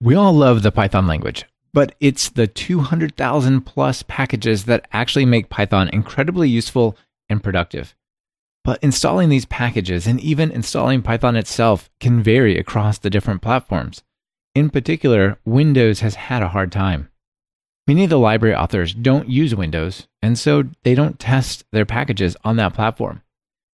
We all love the Python language, but it's the 200,000 plus packages that actually make Python incredibly useful and productive. But installing these packages and even installing Python itself can vary across the different platforms. In particular, Windows has had a hard time. Many of the library authors don't use Windows, and so they don't test their packages on that platform.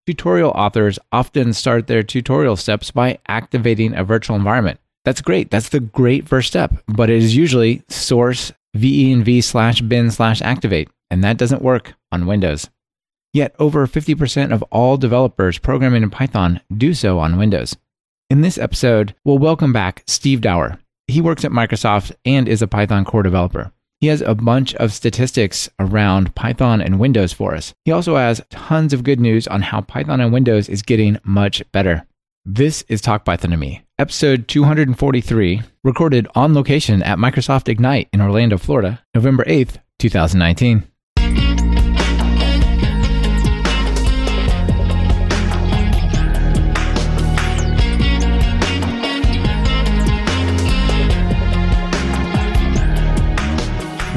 Tutorial authors often start their tutorial steps by activating a virtual environment. That's great. That's the great first step, but it is usually source venv slash bin slash activate, and that doesn't work on Windows. Yet over 50% of all developers programming in Python do so on Windows. In this episode, we'll welcome back Steve Dower. He works at Microsoft and is a Python core developer. He has a bunch of statistics around Python and Windows for us. He also has tons of good news on how Python and Windows is getting much better. This is Talk Python to Me, episode 243, recorded on location at Microsoft Ignite in Orlando, Florida, November 8th, 2019.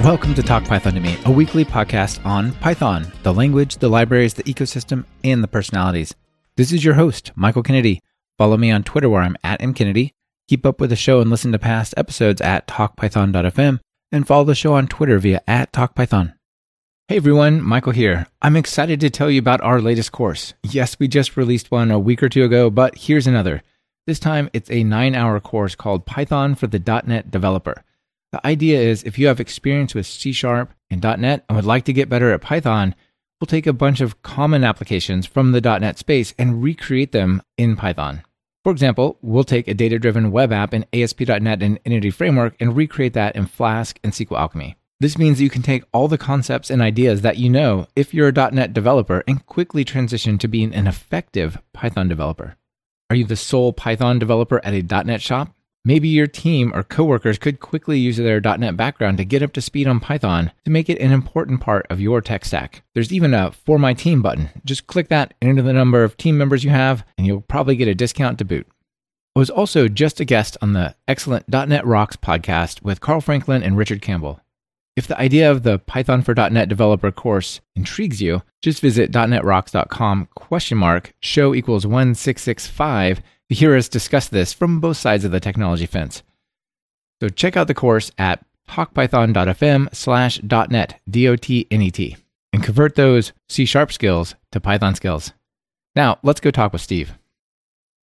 Welcome to Talk Python to Me, a weekly podcast on Python, the language, the libraries, the ecosystem, and the personalities. This is your host, Michael Kennedy. Follow me on Twitter where I'm at mkennedy. Keep up with the show and listen to past episodes at talkpython.fm and follow the show on Twitter via at talkpython. Hey everyone, Michael here. I'm excited to tell you about our latest course. Yes, we just released one a week or two ago, but here's another. This time it's a nine hour course called Python for the .NET Developer. The idea is if you have experience with C Sharp and .NET and would like to get better at Python, we'll take a bunch of common applications from the .NET space and recreate them in Python. For example, we'll take a data-driven web app in ASP.NET and Entity Framework and recreate that in Flask and SQL Alchemy. This means you can take all the concepts and ideas that you know if you're a .NET developer and quickly transition to being an effective Python developer. Are you the sole Python developer at a .NET shop? Maybe your team or coworkers could quickly use their .NET background to get up to speed on Python to make it an important part of your tech stack. There's even a For My Team button. Just click that enter the number of team members you have, and you'll probably get a discount to boot. I was also just a guest on the excellent .NET Rocks podcast with Carl Franklin and Richard Campbell. If the idea of the Python for .NET developer course intrigues you, just visit .NETRocks.com question mark show equals 1665 to hear us discuss this from both sides of the technology fence. So check out the course at talkpython.fm slash .net, D-O-T-N-E-T, and convert those C-sharp skills to Python skills. Now, let's go talk with Steve.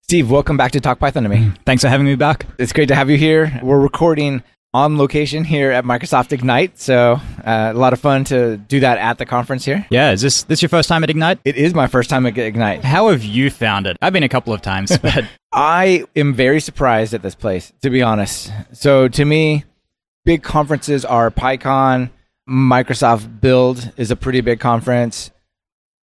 Steve, welcome back to Talk Python to me. Mm. Thanks for having me back. It's great to have you here. We're recording on location here at Microsoft Ignite. So uh, a lot of fun to do that at the conference here. Yeah, is this this your first time at Ignite? It is my first time at Ignite. How have you found it? I've been a couple of times, but I am very surprised at this place, to be honest. So to me, big conferences are PyCon, Microsoft Build is a pretty big conference.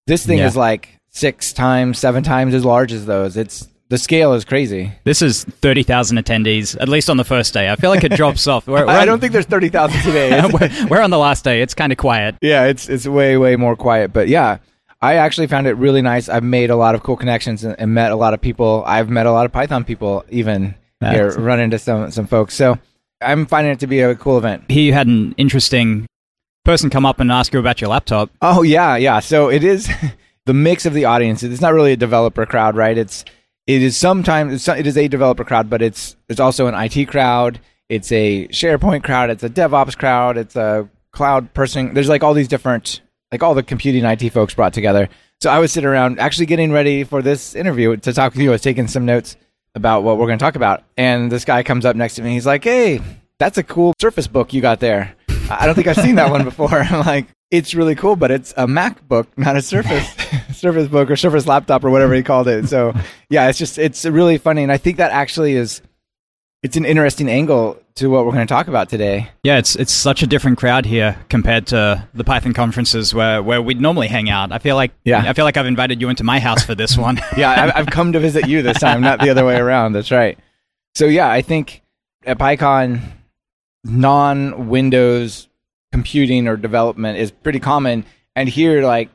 This thing Yeah. is like six times, seven times as large as those. It's the scale is crazy. this is 30,000 attendees, at least on the first day. I feel like it drops off. We're, we're I don't think there's thirty thousand today. We're, we're on the last day. It's kind of quiet. yeah, it's it's way way more quiet. But yeah, I actually found it really nice. I've made a lot of cool connections and, and met a lot of people. I've met a lot of Python people even here, That's- run into some some folks. So I'm finding it to be a cool event. Here you had an interesting person come up and ask you about your laptop. Oh yeah, yeah. So it is the mix of the audience. It's not really a developer crowd, right? It's it is sometimes it's, a developer crowd, but it's it's also an IT crowd. It's a SharePoint crowd. It's a DevOps crowd. It's a cloud person. There's like all these different like all the computing IT folks brought together. So I was sitting around actually getting ready for this interview to talk with you. I was taking some notes about what we're going to talk about, and this guy comes up next to me. He's like, "Hey, that's a cool Surface book you got there." I don't think I've seen that one before. I'm like, it's really cool, but it's a MacBook, not a Surface Surface book or Surface laptop or whatever he called it. So yeah, it's just it's really funny, and I think that actually is it's an interesting angle to what we're going to talk about today. Yeah, it's it's such a different crowd here compared to the Python conferences where, where we'd normally hang out. I feel like Yeah. I feel like I've invited you into my house for this one. Yeah, I, I've come to visit you this time, not the other way around. That's right. So yeah, I think at PyCon, non-Windows computing or development is pretty common, and here, like,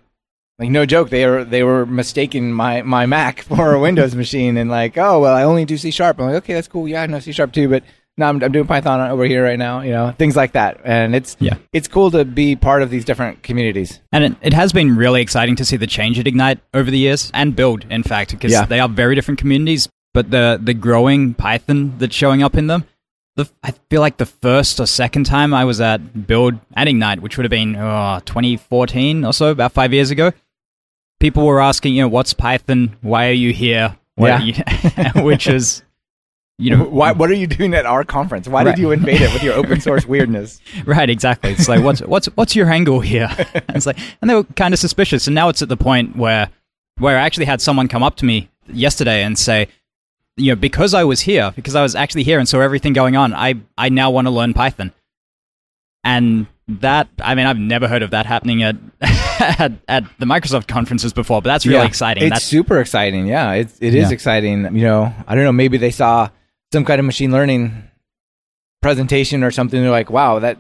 like no joke, they were they were mistaking my my Mac for a Windows machine, and like, oh well, I only do C sharp. I'm like, okay, that's cool. Yeah, I know C sharp too, but no, I'm, I'm doing Python over here right now. You know, things like that, and it's Yeah. it's cool to be part of these different communities. And it, it has been really exciting to see the change at Ignite over the years and build, in fact, because Yeah. they are very different communities, but the, the growing Python that's showing up in them. The, I feel like the first or second time I was at Build at Ignite, which would have been oh, 2014 or so, about five years ago, people were asking, you know, what's Python? Why are you here? Why are you, which is, you know, Why, what are you doing at our conference? Why Right. did you invade it with your open source weirdness? Right, exactly. It's like what's what's what's your angle here? And it's like, and they were kind of suspicious. And now it's at the point where where I actually had someone come up to me yesterday and say, you know, because I was here, because I was actually here and saw everything going on, I I now want to learn Python. And that, I mean, I've never heard of that happening at at, at the Microsoft conferences before, but that's really Yeah. exciting. It's That's super exciting. Yeah, it, it is Yeah. exciting. You know, I don't know. Maybe they saw some kind of machine learning presentation or something. They're like, wow, that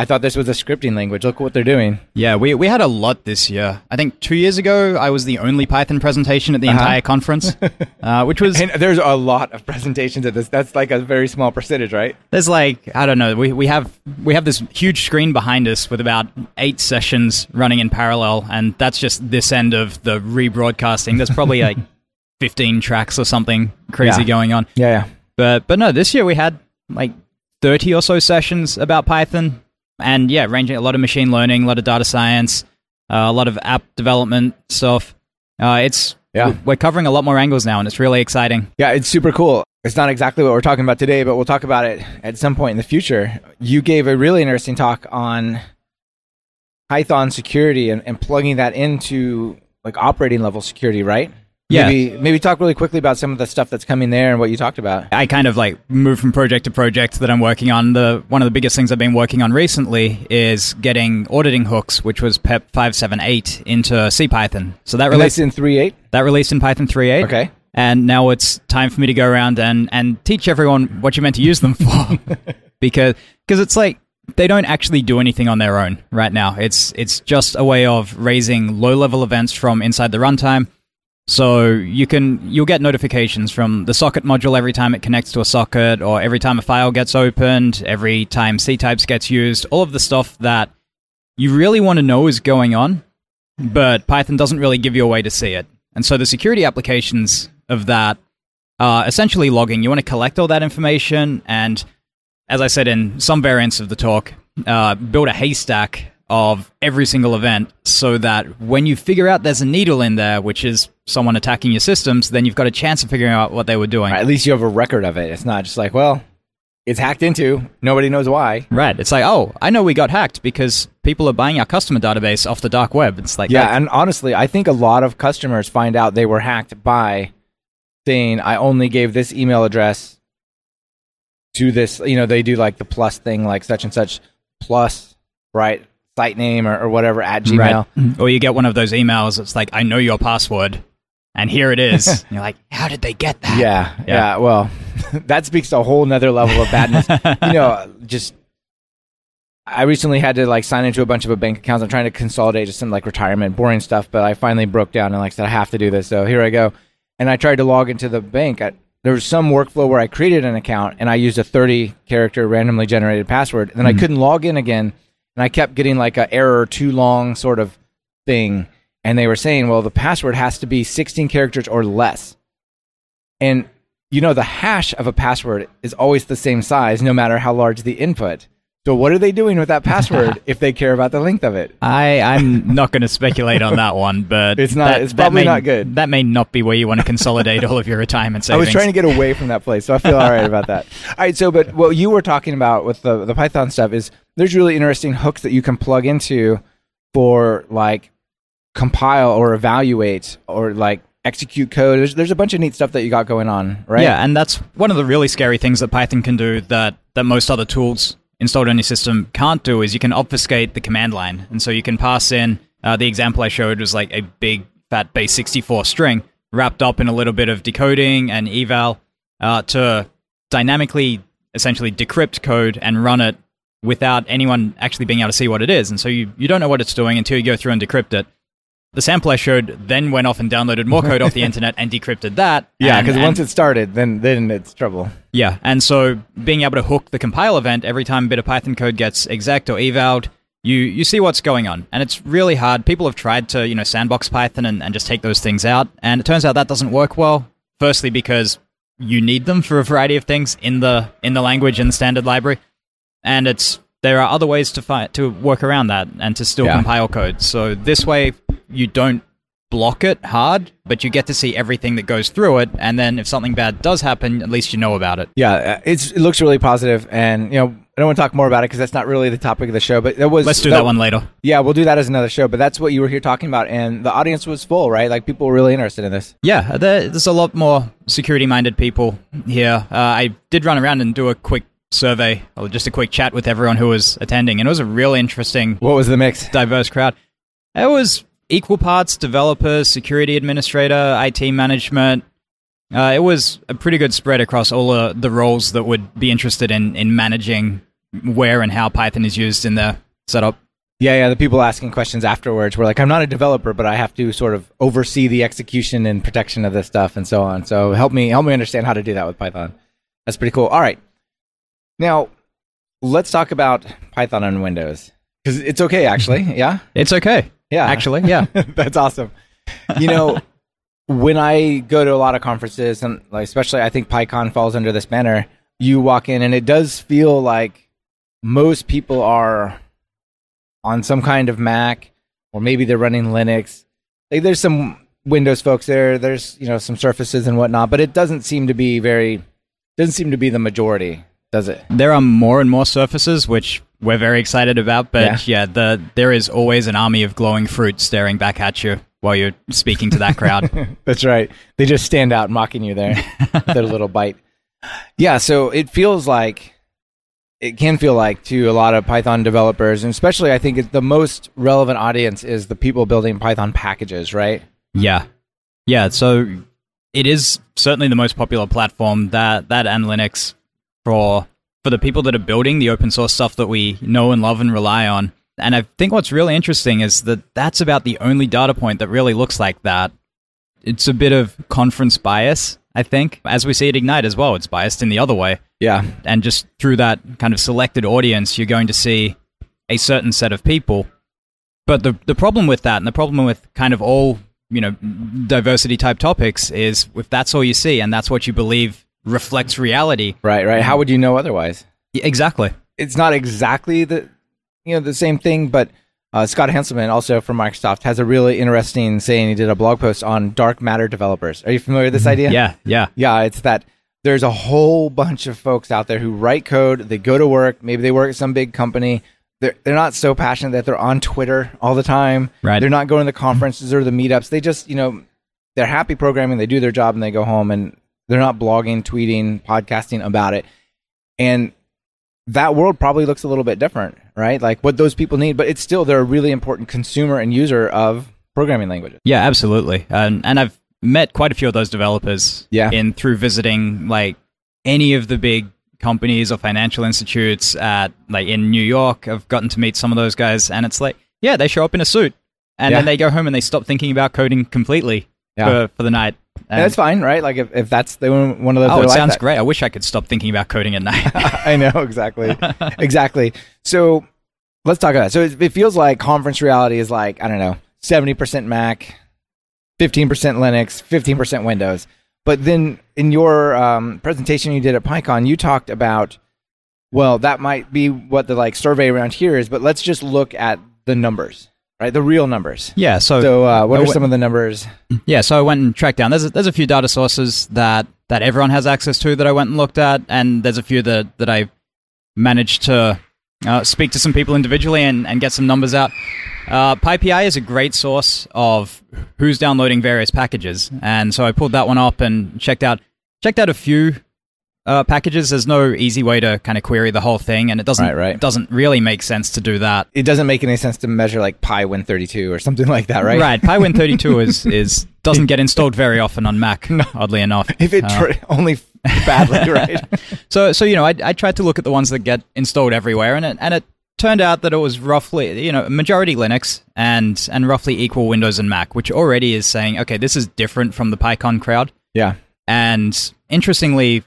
I thought this was a scripting language. Look what they're doing. Yeah, we, we had a lot this year. I think two years ago, I was the only Python presentation at the Uh-huh. entire conference, uh, which was And there's a lot of presentations at this. That's like a very small percentage, right? There's like I don't know. We we have we have this huge screen behind us with about eight sessions running in parallel, and that's just this end of the rebroadcasting. There's probably like 15 tracks or something crazy Yeah. going on. Yeah, yeah. But but no, this year we had like 30 or so sessions about Python, and yeah, ranging a lot of machine learning, a lot of data science, uh, a lot of app development stuff. Uh, it's Yeah. we're covering a lot more angles now, and it's really exciting. Yeah, it's super cool. It's not exactly what we're talking about today, but we'll talk about it at some point in the future. You gave a really interesting talk on Python security and, and plugging that into like operating level security, right? Yeah. Maybe maybe talk really quickly about some of the stuff that's coming there and what you talked about. I kind of like move from project to project that I'm working on. The one of the biggest things I've been working on recently is getting auditing hooks, which was PEP five seven eight into CPython. So that released in 3.8? that released in Python 3.8. Okay. And now it's time for me to go around and, and teach everyone what you're meant to use them for. because because it's like they don't actually do anything on their own right now. It's it's just a way of raising low level events from inside the runtime. So you can you'll get notifications from the socket module every time it connects to a socket, or every time a file gets opened, every time ctypes gets used, all of the stuff that you really want to know is going on, but Python doesn't really give you a way to see it. And so the security applications of that are essentially logging. You want to collect all that information, and as I said in some variants of the talk, uh, build a haystack of every single event so that when you figure out there's a needle in there, which is someone attacking your systems, then you've got a chance of figuring out what they were doing. At least you have a record of it. It's not just like, well, it's hacked into. Nobody knows why. Right. It's like, oh, I know we got hacked because people are buying our customer database off the dark web. It's like, Yeah, that- and honestly, I think a lot of customers find out they were hacked by saying, I only gave this email address to this. You know, they do like the plus thing, like such and such plus, right? Site name or, or whatever at Gmail. Right. Or you get one of those emails that's like, I know your password, and here it is. and you're like, how did they get that? Yeah, yeah, Yeah. Well, that speaks to a whole nother level of badness. you know, just I recently had to like sign into a bunch of a bank accounts. I'm trying to consolidate just some like retirement, boring stuff. But I finally broke down and like said I have to do this. So here I go. And I tried to log into the bank. I, there was some workflow where I created an account and I used a 30 character randomly generated password. And then I hmm. couldn't log in again. And I kept getting like a error too long sort of thing. And they were saying, well, the password has to be 16 characters or less. And you know, the hash of a password is always the same size, no matter how large the input. So, what are they doing with that password if they care about the length of it? I, I'm not going to speculate on that one, but It's not- that- it's probably may- not good. That may not be where you want to consolidate all of your retirement savings. I was trying to get away from that place, so I feel all right about that. All right, so but what you were talking about with the the Python stuff is there's really interesting hooks that you can plug into for like compile or evaluate or like execute code. There's there's a bunch of neat stuff that you got going on, right? Yeah, and that's one of the really scary things that Python can do that, that most other tools installed on your system can't do is you can obfuscate the command line. And so you can pass in, uh, the example I showed was like a big fat base 64 string wrapped up in a little bit of decoding and eval uh, to dynamically essentially decrypt code and run it without anyone actually being able to see what it is. And so you, you don't know what it's doing until you go through and decrypt it. The sample I showed then went off and downloaded more code off the internet and decrypted that. Yeah, because once it started, then then it's trouble. yeah, and so being able to hook the compile event every time a bit of Python code gets exec or evaled, you you see what's going on, and it's really hard. People have tried to you know sandbox Python and, and just take those things out, and it turns out that doesn't work well. Firstly, because you need them for a variety of things in the in the language in the standard library, and it's there are other ways to fight, to work around that and to still Yeah. compile code. So this way, you don't block it hard, but you get to see everything that goes through it, and then if something bad does happen, at least you know about it. Yeah, uh, it's it looks really positive, and you know I don't want to talk more about it because that's not really the topic of the show. But that was Let's do that one later. Yeah, we'll do that as another show. But that's what you were here talking about, and the audience was full, right? Like people were really interested in this. Yeah, there's a lot more security-minded people here. Uh, I did run around and do a quick survey, or just a quick chat with everyone who was attending, and it was a really interesting, What was the mix? diverse crowd. It was equal parts developers, security administrator, IT management. Uh, it was a pretty good spread across all uh, the roles that would be interested in in managing where and how Python is used in the setup. Yeah, yeah. The people asking questions afterwards were like, "I'm not a developer, but I have to sort of oversee the execution and protection of this stuff and so on." So help me, help me understand how to do that with Python. That's pretty cool. All right, now let's talk about Python on Windows because it's okay, actually. Yeah, It's okay, yeah. actually. Yeah. That's awesome. You know, when I go to a lot of conferences, and like especially I think PyCon falls under this banner, you walk in and it does feel like most people are on some kind of Mac, or maybe they're running Linux. Like there's some Windows folks there, there's you know some Surfaces and whatnot, but it doesn't seem to be very doesn't seem to be the majority, does it? There are more and more surfaces, which we're very excited about. But yeah, the there is always an army of glowing fruit staring back at you while you're speaking to that crowd. That's right. They just stand out mocking you there. Their little bite. Yeah, so it feels like it can feel like to a lot of Python developers, and especially I think the most relevant audience is the people building Python packages, right? yeah, yeah. So it is certainly the most popular platform that that and Linux for for the people that are building the open source stuff that we know and love and rely on. And I think what's really interesting is that that's about the only data point that really looks like that. It's a bit of conference bias, I think, as we see at Ignite as well. It's biased in the other way. Yeah. and just through that kind of selected audience, you're going to see a certain set of people. But the the problem with that, and the problem with kind of all you know diversity type topics, is if that's all you see and that's what you believe reflects reality. Right, right. How would you know otherwise? Yeah, Exactly. It's not exactly the you know the same thing, but uh, Scott Hanselman, also from Microsoft, has a really interesting saying. He did a blog post on dark matter developers. Are you familiar with this idea? Yeah, yeah, Yeah, it's that there's a whole bunch of folks out there who write code, they go to work, maybe they work at some big company. They're, they're not so passionate that they're on Twitter all the time. Right. They're not going to the conferences or the meetups. They just, you know, they're happy programming, they do their job and they go home and they're not blogging, tweeting, podcasting about it. And that world probably looks a little bit different, right? Like what those people need, but it's still they're a really important consumer and user of programming languages. yeah, absolutely. And and I've met quite a few of those developers. Yeah. in through visiting like any of the big companies or financial institutes at like in New York. I've gotten to meet some of those guys, and it's like, yeah, they show up in a suit, and Yeah. then they go home and they stop thinking about coding completely Yeah. for, for the night. And that's fine, right? Like if, if that's the one of those oh, it sounds that. great. I wish I could stop thinking about coding at night. I know exactly, exactly. So let's talk about that. So it, it feels like conference reality is like I don't know, seventy percent Mac, fifteen percent Linux, fifteen percent Windows. But then in your um, presentation you did at PyCon, you talked about well, that might be what the like survey around here is, but let's just look at the numbers, right? The real numbers. yeah. So, So uh, what are some of the numbers? yeah. So I went and tracked down. There's a, there's a few data sources that that everyone has access to that I went and looked at, and there's a few that that I managed to uh, speak to some people individually and, and get some numbers out. Uh, PyPI is a great source of who's downloading various packages, and so I pulled that one up and checked out checked out a few uh, packages. There's no easy way to kind of query the whole thing, and it doesn't Right, right. doesn't really make sense to do that. It doesn't make any sense to measure like PyWin thirty two or something like that, right? Right, PyWin32 is is doesn't get installed very often on Mac. Oddly enough, If it Uh, only badly, right? so so you know, I I tried to look at the ones that get installed everywhere, and it and it turned out that it was roughly, you know, majority Linux and and roughly equal Windows and Mac, which already is saying, okay, this is different from the PyCon crowd. Yeah. And interestingly,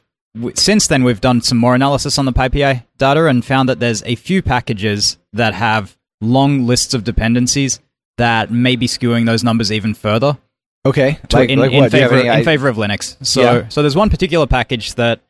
since then we've done some more analysis on the PyPI data and found that there's a few packages that have long lists of dependencies that may be skewing those numbers even further Okay. to- Like, in, like in what? Do you have favor any in favor of Linux. So Yeah. so there's one particular package that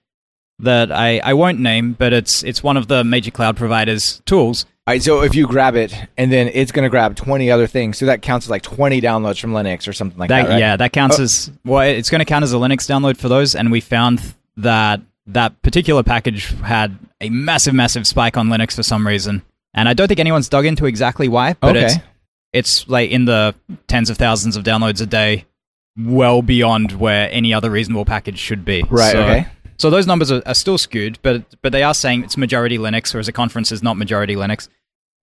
that I, I won't name, but it's it's one of the major cloud providers' tools. All right, so if you grab it and then it's going to grab 20 other things, so that counts as like 20 downloads from Linux or something like that, That, right? Yeah, that counts Oh. as well. It's going to count as a Linux download for those, and we found that that particular package had a massive, massive spike on Linux for some reason, and I don't think anyone's dug into exactly why, but Okay. it's it's like in the tens of thousands of downloads a day, well beyond where any other reasonable package should be. Right, So- okay. So those numbers are, are still skewed, but but they are saying it's majority Linux, whereas a conference is not majority Linux.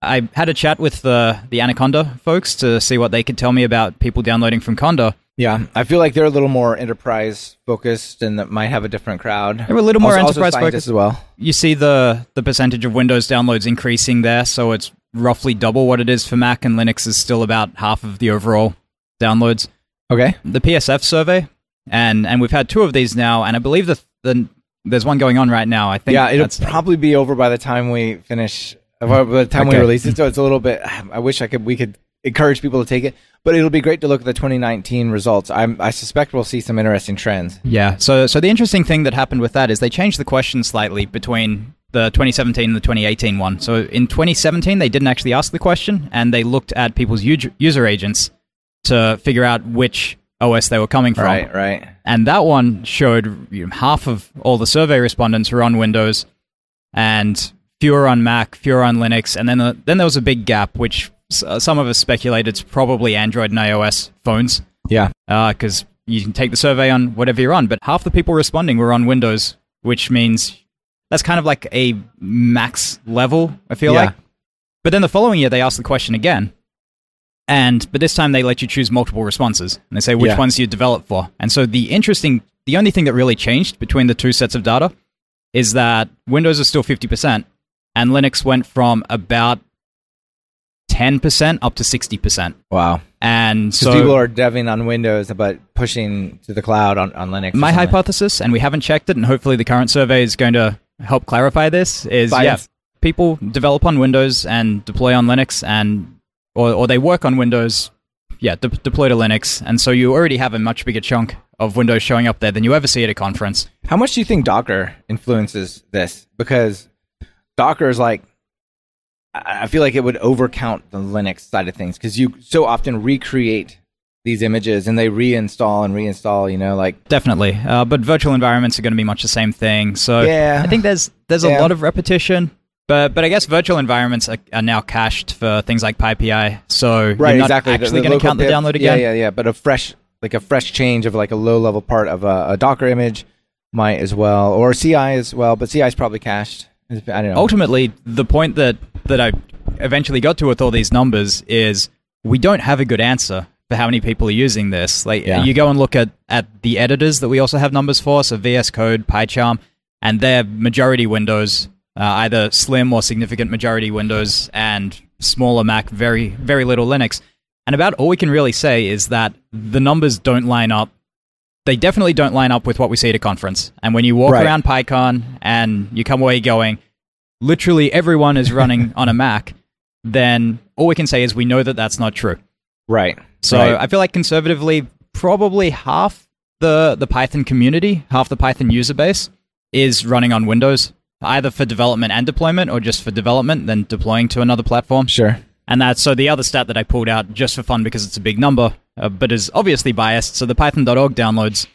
I had a chat with the the Anaconda folks to see what they could tell me about people downloading from Conda. Yeah, I feel like they're a little more enterprise focused and that might have a different crowd. They're a little more also, also enterprise scientists focused. as well. You see the the percentage of Windows downloads increasing there, so it's roughly double what it is for Mac, and Linux is still about half of the overall downloads. Okay. The PSF survey, and and we've had two of these now, and I believe the the there's one going on right now. I think Yeah, it'll probably be over by the time we finish. By the time we release it, so it's a little bit. I wish I could. We could encourage people to take it, but it'll be great to look at the 2019 results. I'm, I suspect we'll see some interesting trends. Yeah. So so the interesting thing that happened with that is they changed the question slightly between the 2017 and the 2018 one. So in 2017 they didn't actually ask the question and they looked at people's user, user agents to figure out which OS they were coming from. Right, right. And that one showed you know, half of all the survey respondents were on Windows and fewer on Mac, fewer on Linux, and then the, then there was a big gap which uh, Uh, some of us speculated it's probably Android and iOS phones Yeah, uh, because you can take the survey on whatever you're on, but half the people responding were on Windows, which means that's kind of like a max level, I feel Yeah. like. But then the following year, they ask the question again. And but this time they let you choose multiple responses, and they say which Yeah. ones you develop for. And so the interesting, the only thing that really changed between the two sets of data is that Windows is still fifty percent, and Linux went from about ten percent up to sixty percent. wow. And So people are deving on Windows, but pushing to the cloud on, on Linux. my hypothesis, and we haven't checked it, and hopefully the current survey is going to help clarify this, is yeah, people develop on Windows and deploy on Linux, and or, or they work on Windows, yeah, de- deploy to Linux, and so you already have a much bigger chunk of Windows showing up there than you ever see at a conference. How much do you think Docker influences this? Because Docker is like, I I feel like it would overcount the Linux side of things because you so often recreate these images and they reinstall and reinstall. You know, like Definitely, uh, but virtual environments are going to be much the same thing. So Yeah. I think there's there's a lot of repetition. But, but I guess virtual environments are, are now cached for things like PyPI, so right, you're not exactly. Actually going to count the download again. Yeah, yeah, yeah. But a fresh, like a fresh change of like a low level part of a, a Docker image might as well, or CI as well. But CI is probably cached. I don't know. ultimately the point that that I eventually got to with all these numbers is we don't have a good answer for how many people are using this. Like Yeah. you go and look at at the editors that we also have numbers for, so VS Code, PyCharm, and they're majority Windows, uh, either slim or significant majority Windows, and smaller Mac, very very little Linux. And about all we can really say is that the numbers don't line up. They definitely don't line up with what we see at a conference. And when you walk Right. around PyCon and you come away going, literally everyone is running on a Mac, then all we can say is we know that that's not true. right. So right. I feel like conservatively, probably half the the Python community, half the Python user base, is running on Windows, either for development and deployment, or just for development, then deploying to another platform. sure. And that's so the other stat that I pulled out just for fun because it's a big number, uh, but is obviously biased. So the Python.org downloads,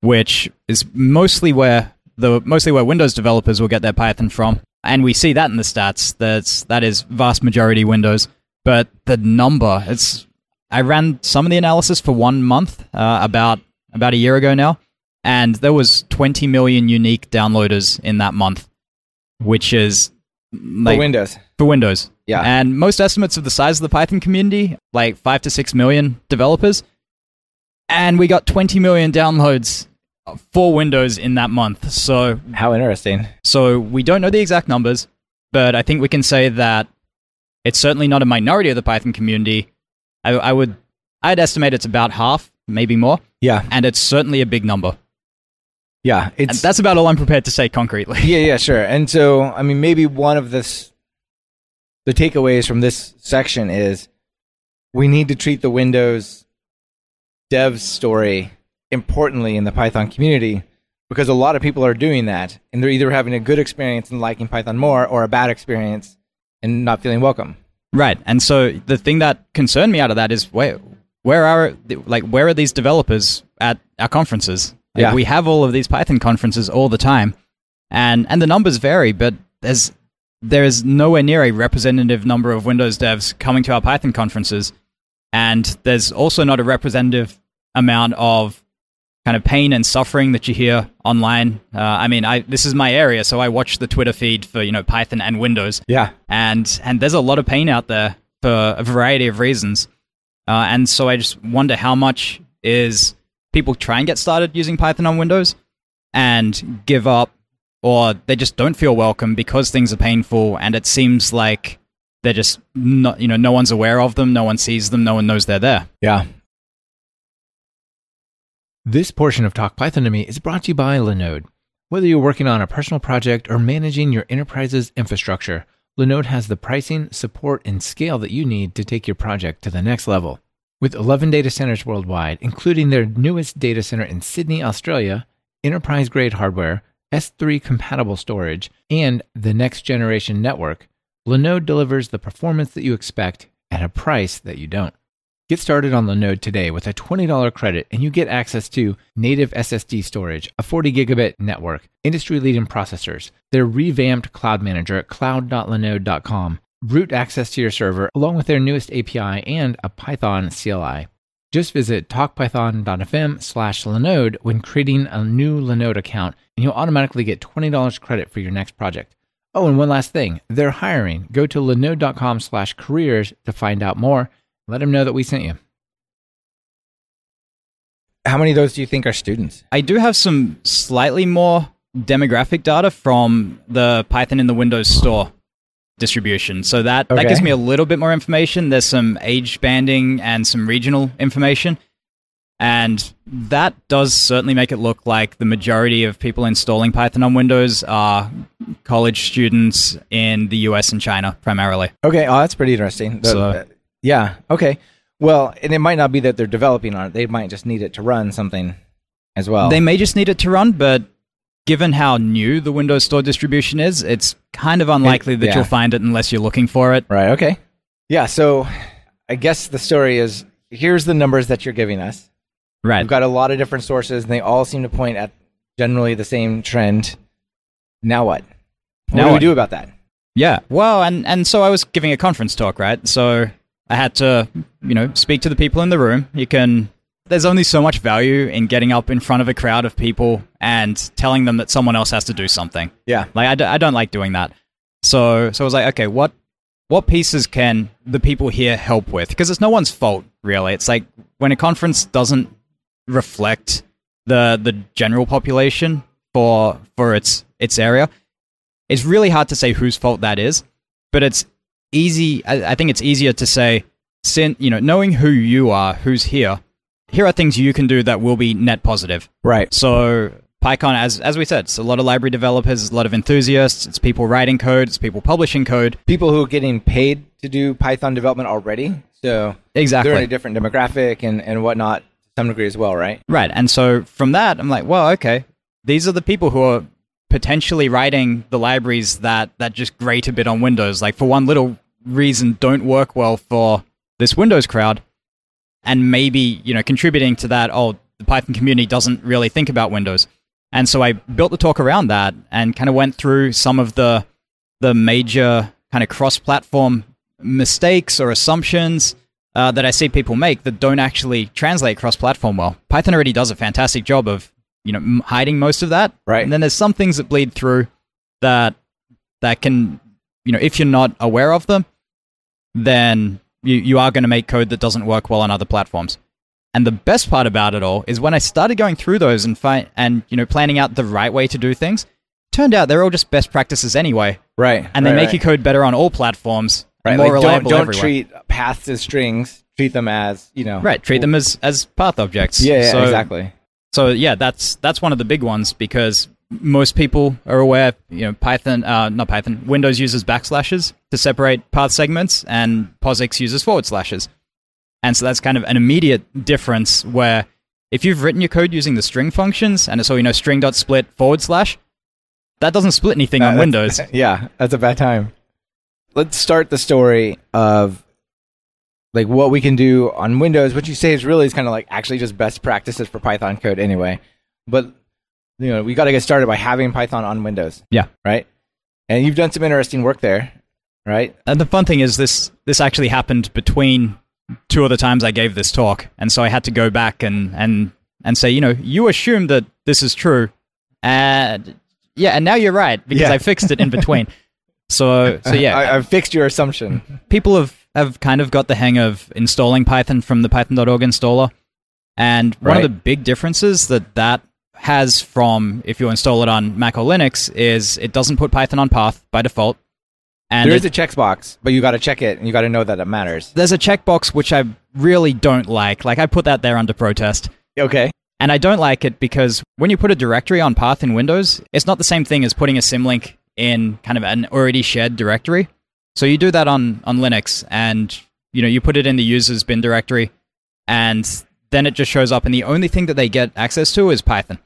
which is mostly where the mostly where Windows developers will get their Python from, and we see that in the stats. That's that is vast majority Windows, but the number it's. I ran some of the analysis for one month uh, about about a year ago now, and there was 20 million unique downloaders in that month, which is For Windows. For Windows. Yeah. And most estimates of the size of the Python community, like five to six million developers. And we got 20 million downloads for Windows in that month. So, How interesting. so we don't know the exact numbers, but I think we can say that It's certainly not a minority of the Python community. I, I would, I'd estimate it's about half, maybe more, Yeah, and it's certainly a big number. yeah. That's about all I'm prepared to say concretely. yeah, yeah, sure. And so, I mean, maybe one of this, the takeaways from this section is we need to treat the Windows dev story importantly in the Python community because a lot of people are doing that and they're either having a good experience and liking Python more or a bad experience and not feeling welcome. Right. And so the thing that concerned me out of that is where where are like where are these developers at our conferences? Like, Yeah. We have all of these Python conferences all the time. And and the numbers vary, but there's there is nowhere near a representative number of Windows devs coming to our Python conferences. And there's also not a representative amount of kind of pain and suffering that you hear online. Uh, I mean, I this is my area, so I watch the Twitter feed for you know Python and Windows Yeah. and and there's a lot of pain out there for a variety of reasons. Uh, and so I just wonder how much is people try and get started using Python on Windows and give up, or they just don't feel welcome because things are painful, and it seems like they're just not, you know, no one's aware of them, no one sees them, no one knows they're there. Yeah. This portion of Talk Python to Me is brought to you by Linode. Whether you're working on a personal project or managing your enterprise's infrastructure, Linode has the pricing, support, and scale that you need to take your project to the next level. With 11 data centers worldwide, including their newest data center in Sydney, Australia, enterprise grade hardware, S3 compatible storage, and the next generation network, Linode delivers the performance that you expect at a price that you don't. Get started on Linode today with a $20 credit and you get access to native SSD storage, a 40 gigabit network, industry leading processors, their revamped cloud manager at cloud.linode.com, root access to your server, along with their newest API and a Python CLI. Just visit talkpython.fm slash Linode when creating a new Linode account and you'll automatically get $20 credit for your next project. Oh, and one last thing. They're hiring. Go to linode.com slash careers to find out more. Let them know that we sent you. How many of those do you think are students? I do have some slightly more demographic data from the Python in the Windows Store distribution. So that, that gives me a little bit more information. There's some age banding and some regional information. And that does certainly make it look like the majority of people installing Python on Windows are college students in the US and China primarily. Okay, oh, that's pretty interesting. The- So- yeah, okay. Well, and it might not be that they're developing on it. They might just need it to run something as well. They may just need it to run, but given how new the Windows Store distribution is, it's kind of unlikely that yeah. you'll find it unless you're looking for it. right, okay. Yeah, so I guess the story is here's the numbers that you're giving us. Right. We've got a lot of different sources, and they all seem to point at generally the same trend. Now what? What Now do we what? do about that? Yeah. Well, and and so I was giving a conference talk, right? So I had to, you know, speak to the people in the room. You can there's only so much value in getting up in front of a crowd of people and telling them that someone else has to do something. Yeah. Like I, d- I don't like doing that. So so I was like, okay, what what pieces can the people here help with? Because it's no one's fault, really. It's like when a conference doesn't reflect the the general population for for its its area, it's really hard to say whose fault that is. But it's easy. I, I think it's easier to say, sin, you know, knowing who you are, who's here. Here are things you can do that will be net positive. Right. So PyCon, as as we said, it's a lot of library developers, a lot of enthusiasts. It's people writing code, it's people publishing code. People who are getting paid to do Python development already. So Exactly. they're in a different demographic and, and whatnot to some degree as well, right? Right. And so from that, I'm like, well, okay, these are the people who are potentially writing the libraries that, that just grate a bit on Windows. Like, for one little reason, don't work well for this Windows crowd. And maybe, you know, contributing to that, oh, the Python community doesn't really think about Windows. And so I built the talk around that and kind of went through some of the the major kind of cross-platform mistakes or assumptions uh, that I see people make that don't actually translate cross-platform well. Python already does a fantastic job of you know m- hiding most of that, Right. And then there's some things that bleed through that that can you know if you're not aware of them, then you you are going to make code that doesn't work well on other platforms. And the best part about it all is when I started going through those and fi- and you know planning out the right way to do things, turned out they're all just best practices anyway Right. and they right, make right. your code better on all platforms. Right. more Like, don't don't everywhere. treat paths as strings. Treat them as you know. right. Treat them as as path objects. Yeah, yeah So- exactly. So yeah, that's that's one of the big ones because most people are aware. You know, Python, uh, not Python. Windows uses backslashes to separate path segments, and POSIX uses forward slashes. And so that's kind of an immediate difference where if you've written your code using the string functions and it's all you know string.split forward slash, that doesn't split anything Uh, on Windows. yeah, that's a bad time. Let's start the story of like what we can do on Windows. What you say is really is kind of like actually just best practices for Python code anyway. But you know, we got to get started by having Python on Windows. Yeah. Right. And you've done some interesting work there, right? And the fun thing is this this actually happened between two of the times I gave this talk, and so I had to go back and and and say, you know, you assumed that this is true, and yeah, and now you're right because Yeah. I fixed it in between. so so yeah, I, I've fixed your assumption. people have have kind of got the hang of installing Python from the Python.org installer, and one Right. of the big differences that that has from if you install it on Mac or Linux is it doesn't put Python on path by default. And there it- is a checkbox, but you got to check it and you got to know that it matters. there's a checkbox which I really don't like. Like I put that there under protest. Okay. And I don't like it because when you put a directory on path in Windows, it's not the same thing as putting a symlink in kind of an already shared directory. So you do that on, on Linux and you know you put it in the user's bin directory and then it just shows up and the only thing that they get access to is Python.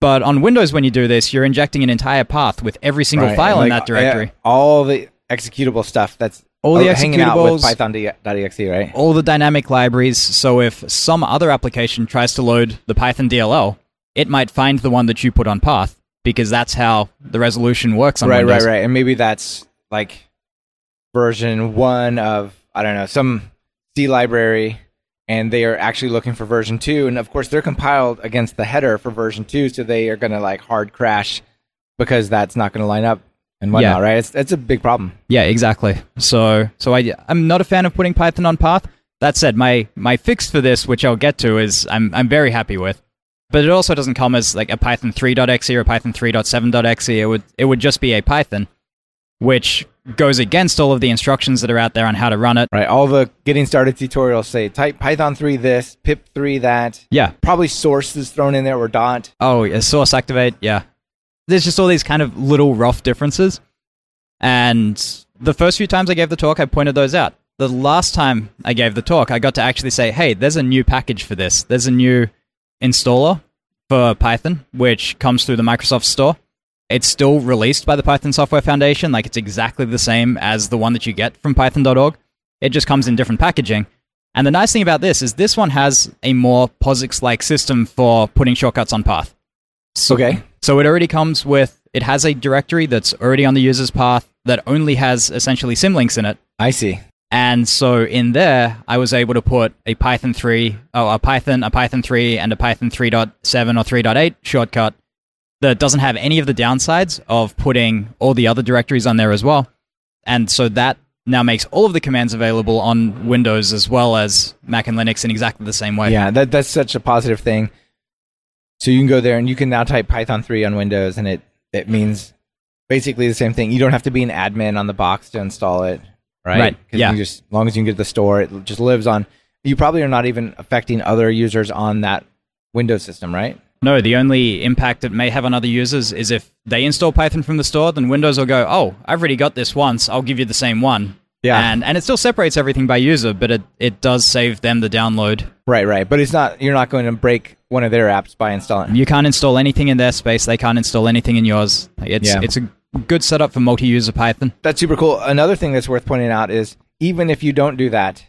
But on Windows when you do this, you're injecting an entire path with every single Right, file and in that directory. uh, all the executable stuff that's All the hanging out with executables, Python.exe, right? all the dynamic libraries. So if some other application tries to load the Python DLL, it might find the one that you put on path because that's how the resolution works on right, Windows. Right, right, right. And maybe that's like version one of I don't know some C library, and they are actually looking for version two. And of course, they're compiled against the header for version two, so they are going to like hard crash because that's not going to line up and whatnot. Yeah. Right? It's it's a big problem. Yeah, exactly. So so I I'm not a fan of putting Python on path. That said, my my fix for this, which I'll get to, is I'm I'm very happy with. But it also doesn't come as like a Python 3.exe or a Python 3.7.exe. It would it would just be a Python, which goes against all of the instructions that are out there on how to run it. Right? All the getting started tutorials say type Python three this, pip three that. Yeah, Probably sources thrown in there or dot. Oh, yeah, source activate, yeah. There's just all these kind of little rough differences. And the first few times I gave the talk, I pointed those out. The last time I gave the talk, I got to actually say, hey, there's a new package for this. There's a new installer for Python, which comes through the Microsoft Store. It's still released by the Python Software Foundation, like it's exactly the same as the one that you get from python.org. It just comes in different packaging. And the nice thing about this is this one has a more POSIX like system for putting shortcuts on path. So, Okay. So it already comes with, it has a directory that's already on the user's path that only has essentially symlinks in it. I see. And so in there, I was able to put a Python 3, oh, a Python, a Python 3, and a Python 3.7 or 3.8 shortcut that doesn't have any of the downsides of putting all the other directories on there as well. And so that now makes all of the commands available on Windows as well as Mac and Linux in exactly the same way. Yeah, that that's such a positive thing. So you can go there and you can now type Python 3 on Windows and it it means basically the same thing. You don't have to be an admin on the box to install it, right? Right, yeah. You just as long as you can get to the store, it just lives on. You probably are not even affecting other users on that Windows system, right? No, the only impact it may have on other users is if they install Python from the store, then Windows will go, "Oh, I've already got this once. I'll give you the same one." Yeah. and and it still separates everything by user, but it it does save them the download. Right, right. But it's not. You're not going to break one of their apps by installing. You can't install anything in their space. They can't install anything in yours. It's Yeah. it's a good setup for multi-user Python. That's super cool. Another thing that's worth pointing out is even if you don't do that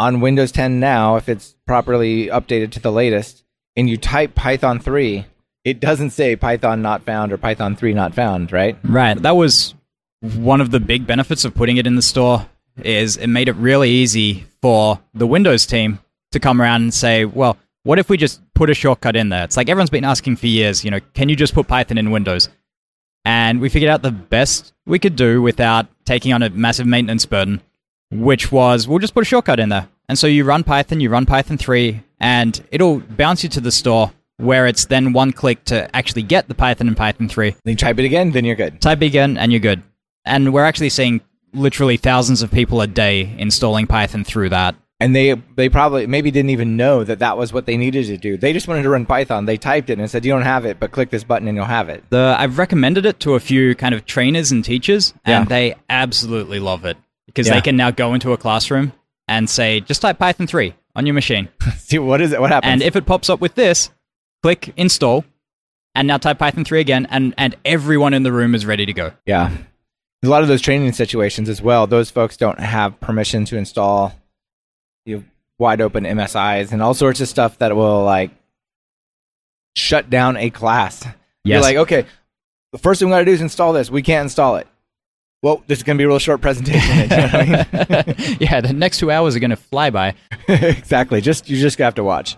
on Windows 10 now, if it's properly updated to the latest, and you type Python 3, it doesn't say Python not found or Python 3 not found, right? Right. That was one of the big benefits of putting it in the store is it made it really easy for the Windows team to come around and say, well, what if we just put a shortcut in there? It's like everyone's been asking for years, you know, can you just put Python in Windows? And we figured out the best we could do without taking on a massive maintenance burden, which was we'll just put a shortcut in there. And so you run Python, you run Python 3, and it'll bounce you to the store where it's then one click to actually get the Python in Python 3 Then you type it again, then you're good. type it again and you're good. And we're actually seeing literally thousands of people a day installing Python through that. And they they probably maybe didn't even know that that was what they needed to do. They just wanted to run Python. They typed it and said, "You don't have it, but click this button and you'll have it." The I've recommended it to a few kind of trainers and teachers, and Yeah. they absolutely love it because Yeah. they can now go into a classroom and say, "Just type Python three on your machine," See what is it? What happens? and if it pops up with this, click install, and now type Python three again, and and everyone in the room is ready to go. Yeah. A lot of those training situations as well, those folks don't have permission to install the wide open MSIs and all sorts of stuff that will like shut down a class. You're like, okay, the first thing we got to do is install this. We can't install it. Well, this is going to be a real short presentation. then, eh? you know I mean? yeah, the next two hours are going to fly by. exactly. Just you just have to watch.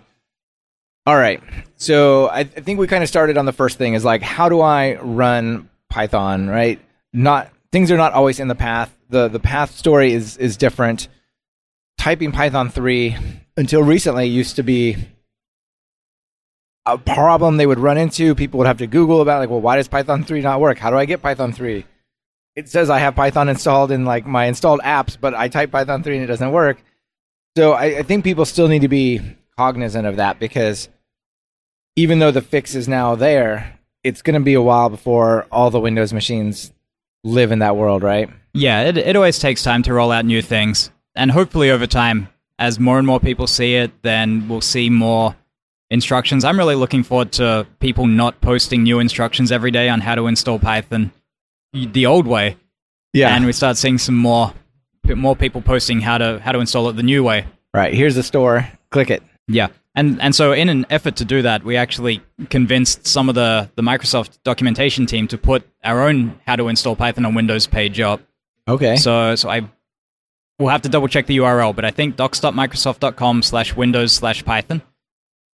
All right. So I, I think we kind of started on the first thing is like how do I run Python, right? Not things are not always in the path. The the path story is is different. Typing Python 3 until recently used to be a problem they would run into. People would have to Google about like, well, why does Python 3 not work? How do I get Python 3? It says I have Python installed in like my installed apps, but I type Python 3 and it doesn't work. So I, I think people still need to be cognizant of that because even though the fix is now there, it's going to be a while before all the Windows machines live in that world, right? Yeah, it, it always takes time to roll out new things. And hopefully, over time, as more and more people see it, then we'll see more instructions. I'm really looking forward to people not posting new instructions every day on how to install Python the old way. Yeah. And we start seeing some more more people posting how to how to install it the new way. right. Here's the store. Click it. Yeah. And and so in an effort to do that, we actually convinced some of the, the Microsoft documentation team to put our own how to install Python on Windows page up. Okay. So so I we'll have to double check the URL, but I think docs.microsoft.com slash windows slash Python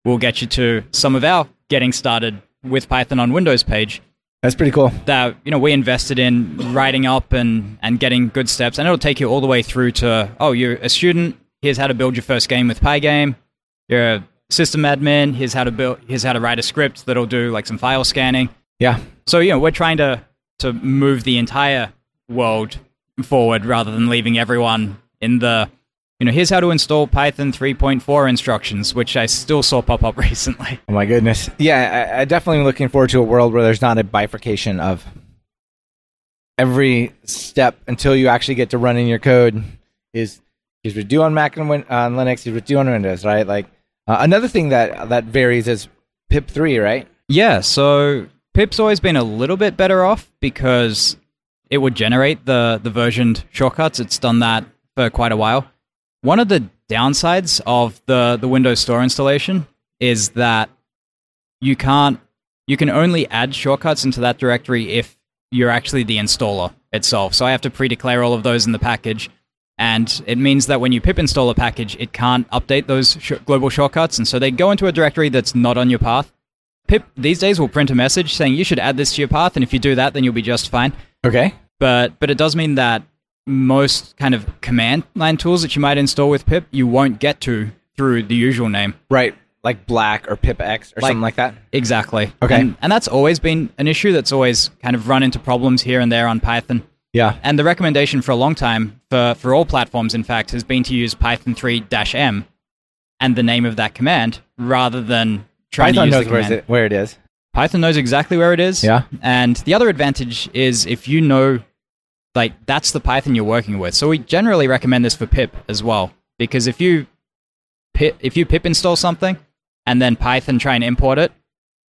will get you to some of our getting started with Python on Windows page That's pretty cool. that you know we invested in writing up and and getting good steps, and it'll take you all the way through to oh you're a student. Here's how to build your first game with Pygame. You're a system admin. Here's how to build. Here's how to write a script that'll do like some file scanning. Yeah. So you know we're trying to to move the entire world forward rather than leaving everyone in the you know here's how to install Python 3.4 instructions, which I still saw pop up recently. Oh my goodness. Yeah, I, I definitely am looking forward to a world where there's not a bifurcation of every step until you actually get to running your code is is what you do on Mac and Win- on Linux, is what you do on Windows, right? Like uh, another thing that that varies is pip three, right? Yeah, so Pip's always been a little bit better off because it would generate the the versioned shortcuts. It's done that for quite a while. One of the downsides of the the Windows Store installation is that you can't you can only add shortcuts into that directory if you're actually the installer itself. So I have to pre-declare all of those in the package. And it means that when you pip install a package, it can't update those sh- global shortcuts. And so they go into a directory that's not on your path. Pip these days will print a message saying you should add this to your path, and if you do that, then you'll be just fine. Okay. But but it does mean that most kind of command line tools that you might install with pip, you won't get to through the usual name. Right. Like black or pipx or Like- something like that. Exactly. Okay. And, and that's always been an issue that's always kind of run into problems here and there on Python. Yeah. And the recommendation for a long time, for, for all platforms, in fact, has been to use Python 3 m and the name of that command rather than trying Python to use knows the where, command. it, where it is. Python knows exactly where it is. Yeah. And the other advantage is if you know, like, that's the Python you're working with. So we generally recommend this for pip as well, because if you pip, if you pip install something and then Python try and import it,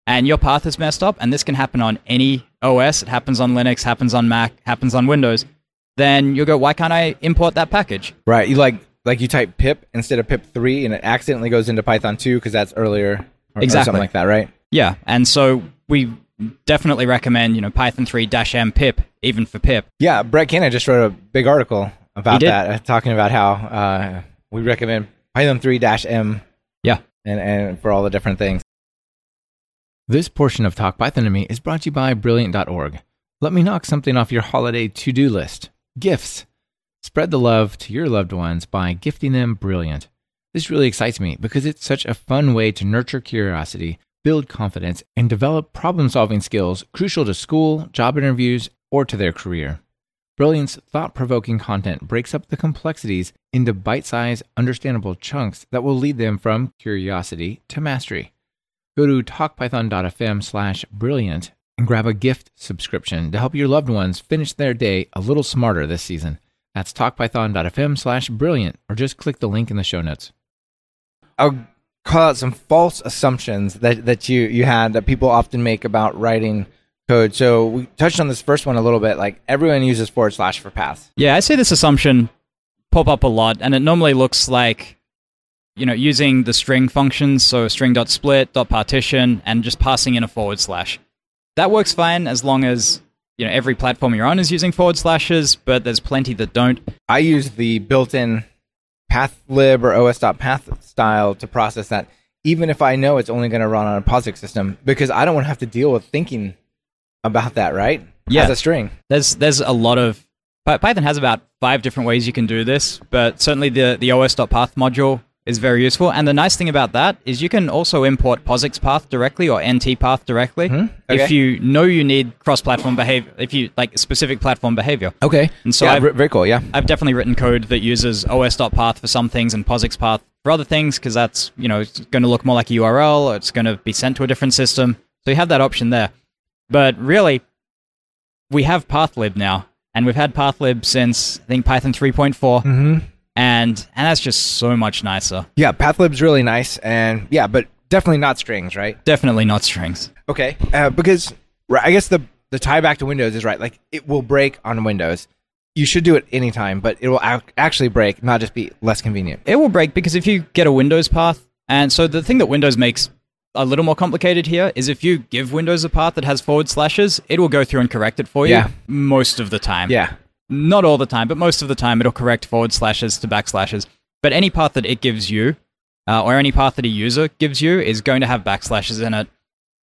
and your path is messed up, and this can happen on any OS, it happens on Linux, happens on Mac, happens on Windows, then you'll go, why can't I import that package? Right. You like like you type pip instead of pip three, and it accidentally goes into Python two because that's earlier. Or, or something like that, right? Yeah, and so we definitely recommend, you know, Python 3 dash m pip, even for pip. Yeah, Brett Cannon just wrote a big article about that, uh, talking about how uh, we recommend Python 3 dash M Yeah. and, and for all the different things. This portion of Talk Python to Me is brought to you by Brilliant.org. Let me knock something off your holiday to do list gifts. Spread the love to your loved ones by gifting them Brilliant. This really excites me because it's such a fun way to nurture curiosity, build confidence, and develop problem solving skills crucial to school, job interviews, or to their career. Brilliant's thought provoking content breaks up the complexities into bite sized, understandable chunks that will lead them from curiosity to mastery. Go to talkpython.fm slash brilliant and grab a gift subscription to help your loved ones finish their day a little smarter this season. That's talkpython.fm slash brilliant, or just click the link in the show notes. I'll call out some false assumptions that, that you, you had that people often make about writing code. So we touched on this first one a little bit. Like everyone uses forward slash for paths. Yeah, I see this assumption pop up a lot, and it normally looks like you know using the string functions, so string.split, .partition, and just passing in a forward slash. That works fine as long as you know every platform you're on is using forward slashes, but there's plenty that don't. I use the built-in pathlib or os.path style to process that, even if I know it's only going to run on a POSIX system, because I don't want to have to deal with thinking about that, right? Yeah. As a string. There's there's a lot of Python has about five different ways you can do this, but certainly the the os.path module is very useful. And the nice thing about that is you can also import POSIX path directly or NT path directly Hmm? Okay. if you know you need cross-platform behavior, if you like specific platform behavior. Okay. And so yeah, I've- very cool. Yeah. I've definitely written code that uses os.path for some things and POSIX path for other things because that's you know it's going to look more like a URL or it's going to be sent to a different system. So you have that option there. But really, we have pathlib now, and we've had pathlib since I think Python 3.4, Mm-hmm. And and that's just so much nicer. Yeah. Pathlib's really nice, and yeah, but definitely not strings, right? Definitely not strings. Okay. Uh, because right, I guess the the tie back to Windows is right. Like it will break on Windows. You should do it anytime, but it will ac- actually break, not just be less convenient. It will break because if you get a Windows path, and so the thing that Windows makes a little more complicated here is if you give Windows a path that has forward slashes, it will go through and correct it for you Yeah. most of the time. Yeah. Not all the time, but most of the time it'll correct forward slashes to backslashes. But any path that it gives you, uh, or any path that a user gives you, is going to have backslashes in it.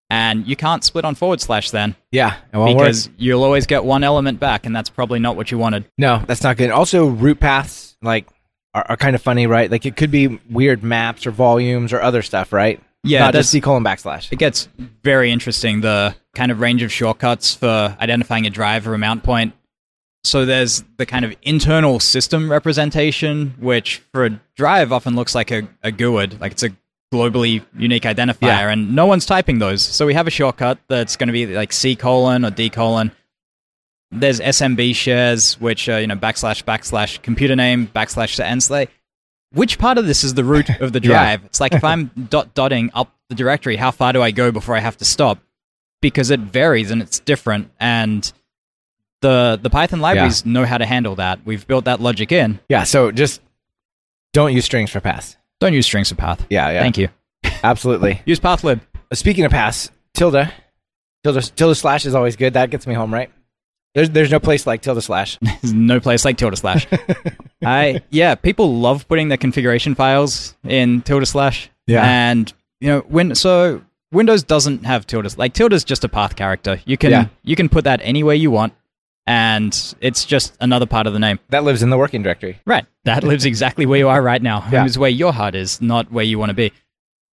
And you can't split on forward slash then Yeah. Won't work. because you'll always get one element back, and that's probably not what you wanted. No, that's not good. Also, root paths like are, are kind of funny, right? Like it could be weird maps or volumes or other stuff, right? Yeah, not just C colon backslash. It gets very interesting, the kind of range of shortcuts for identifying a drive or a mount point. So there's the kind of internal system representation, which for a drive often looks like a, a GUID, like it's a globally unique identifier, Yeah. and no one's typing those. So we have a shortcut that's going to be like C colon or D colon. There's SMB shares, which are, you know, backslash, backslash, computer name, backslash to. Like, which part of this is the root of the Yeah. drive? It's like if I'm dot dotting up the directory, how far do I go before I have to stop? Because it varies and it's different, and the the Python libraries know how to handle that. We've built that logic in. Yeah. So just don't use strings for paths. Don't use strings for path. Yeah. Yeah. Thank you. Absolutely. Use pathlib. Uh, Speaking of paths, tilde, tilde, tilde slash is always good. That gets me home, right? There's there's no place like tilde slash. There's no place like tilde slash. I yeah, people love putting their configuration files in tilde slash. Yeah. And you know, when so Windows doesn't have tilde. Like tilde is just a path character. You can Yeah. you can put that anywhere you want, and it's just another part of the name. That lives in the working directory. Right. That lives exactly where you are right now. Yeah. Home is where your heart is, not where you want to be.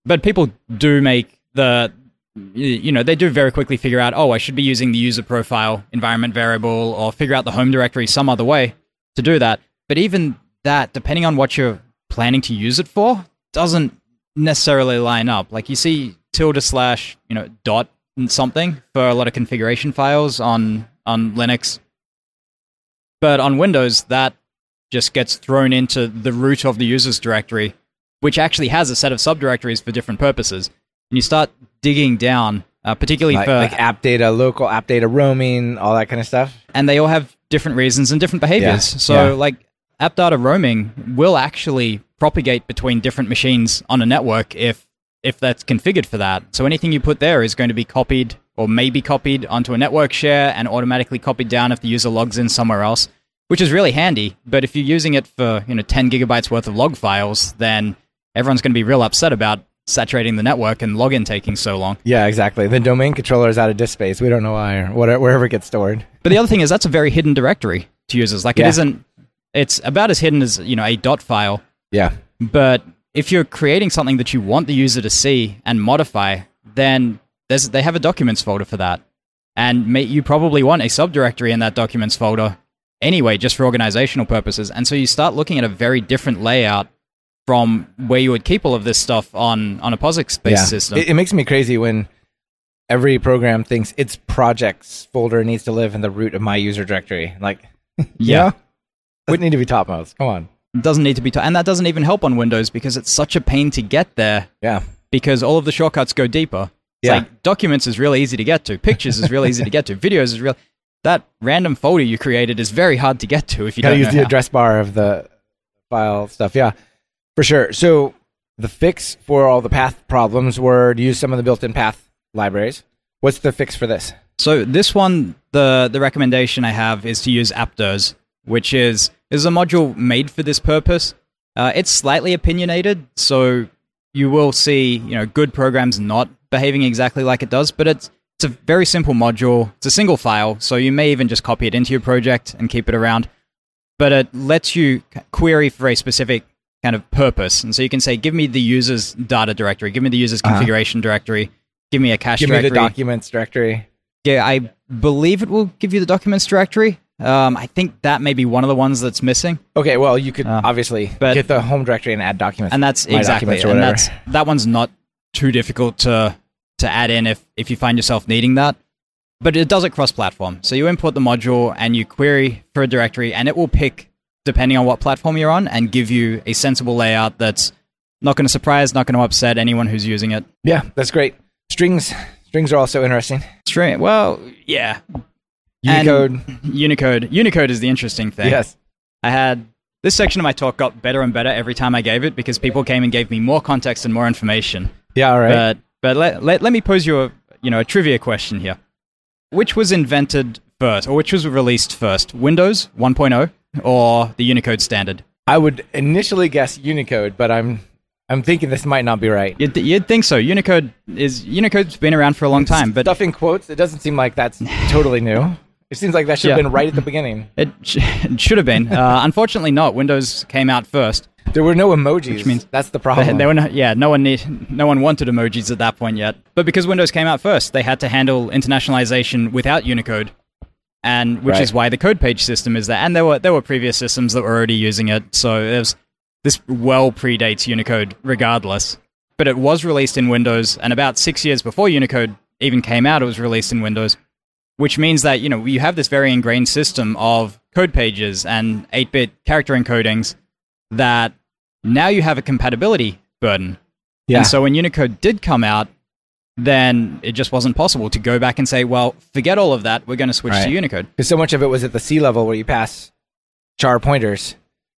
But people do make the, you you know, they do very quickly figure out, oh, I should be using the user profile environment variable or figure out the home directory some other way to do that. But even that, depending on what you're planning to use it for, doesn't necessarily line up. Like you see tilde slash, you know, dot something for a lot of configuration files on on Linux. But on Windows, that just gets thrown into the root of the user's directory, which actually has a set of subdirectories for different purposes. And you start digging down, uh, particularly Like, for, like app data, local app data roaming, all that kind of stuff. and they all have different reasons and different behaviors. Yeah, So, yeah. like, app data roaming will actually propagate between different machines on a network if if that's configured for that. So anything you put there is going to be copied or may be copied onto a network share and automatically copied down if the user logs in somewhere else, which is really handy. But if you're using it for you know 10 gigabytes worth of log files, then everyone's going to be real upset about saturating the network and login taking so long. Yeah, exactly. The domain controller is out of disk space. We don't know why or whatever, wherever it gets stored. But the other thing is that's a very hidden directory to users. Like it Yeah. isn't. It's about as hidden as you know a dot file. Yeah. But if you're creating something that you want the user to see and modify, then there's they have a documents folder for that, and may, you probably want a subdirectory in that documents folder anyway, just for organizational purposes. And so you start looking at a very different layout from where you would keep all of this stuff on on a POSIX based system. It, it makes me crazy when every program thinks its projects folder needs to live in the root of my user directory. Like, Yeah. would need to be topmost. Come on. It doesn't need to be, t- and that doesn't even help on Windows because it's such a pain to get there Yeah. because all of the shortcuts go deeper. It's Yeah. like documents is really easy to get to, pictures is really easy to get to, videos is real. That random folder you created is very hard to get to if you gotta don't use know the how. address bar of the file stuff. Yeah, for sure. So the fix for all the path problems were to use some of the built-in path libraries. What's the fix for this? So this one, the the recommendation I have is to use appdirs, which is is a module made for this purpose. Uh, it's slightly opinionated, so you will see you know good programs not behaving exactly like it does, but it's it's a very simple module. It's a single file, so you may even just copy it into your project and keep it around. But it lets you query for a specific kind of purpose, and so you can say, "Give me the user's data directory, give me the user's Uh-huh. configuration directory, give me a cache directory. Give me the documents directory. Yeah, I believe it will give you the documents directory. Um, I think that may be one of the ones that's missing, Okay, well you could Uh, obviously but- get the home directory and add documents. and that's My exactly, documents or and whatever. that's that one's not too difficult to to add in if if you find yourself needing that. But it does it cross-platform, so you import the module and you query for a directory, and it will pick depending on what platform you're on and give you a sensible layout that's not going to surprise, not going to upset anyone who's using it. yeah, that's great. Strings strings are also interesting. Straight, well, yeah, Unicode. Unicode. Unicode is the interesting thing. yes. I had this section of my talk got better and better every time I gave it because people came and gave me more context and more information. Yeah. All right. But but let, let, let me pose you a you know a trivia question here. Which was invented first, or which was released first? Windows 1.0 or the Unicode standard? I would initially guess Unicode, but I'm I'm thinking this might not be right. You'd, you'd think so. Unicode is Unicode's been around for a long time, but stuff in quotes, it doesn't seem like that's totally new. It seems like that should have Yeah. been right at the beginning. it, sh- it should have been. Uh, unfortunately, not. Windows came out first. There were no emojis. Which means- that's the They, problem. they were not, yeah, no one need, no one wanted emojis at that point yet. But because Windows came out first, they had to handle internationalization without Unicode, and which Right. is why the code page system is there. And there were there were previous systems that were already using it, so there's this well predates Unicode regardless. But it was released in Windows, and about six years before Unicode even came out, it was released in Windows, which means that you know you have this very ingrained system of code pages and 8-bit character encodings that now you have a compatibility burden. yeah. And so when Unicode did come out, then it just wasn't possible to go back and say, well, forget all of that. We're going to switch Right. to Unicode. Because so much of it was at the C level where you pass char pointers.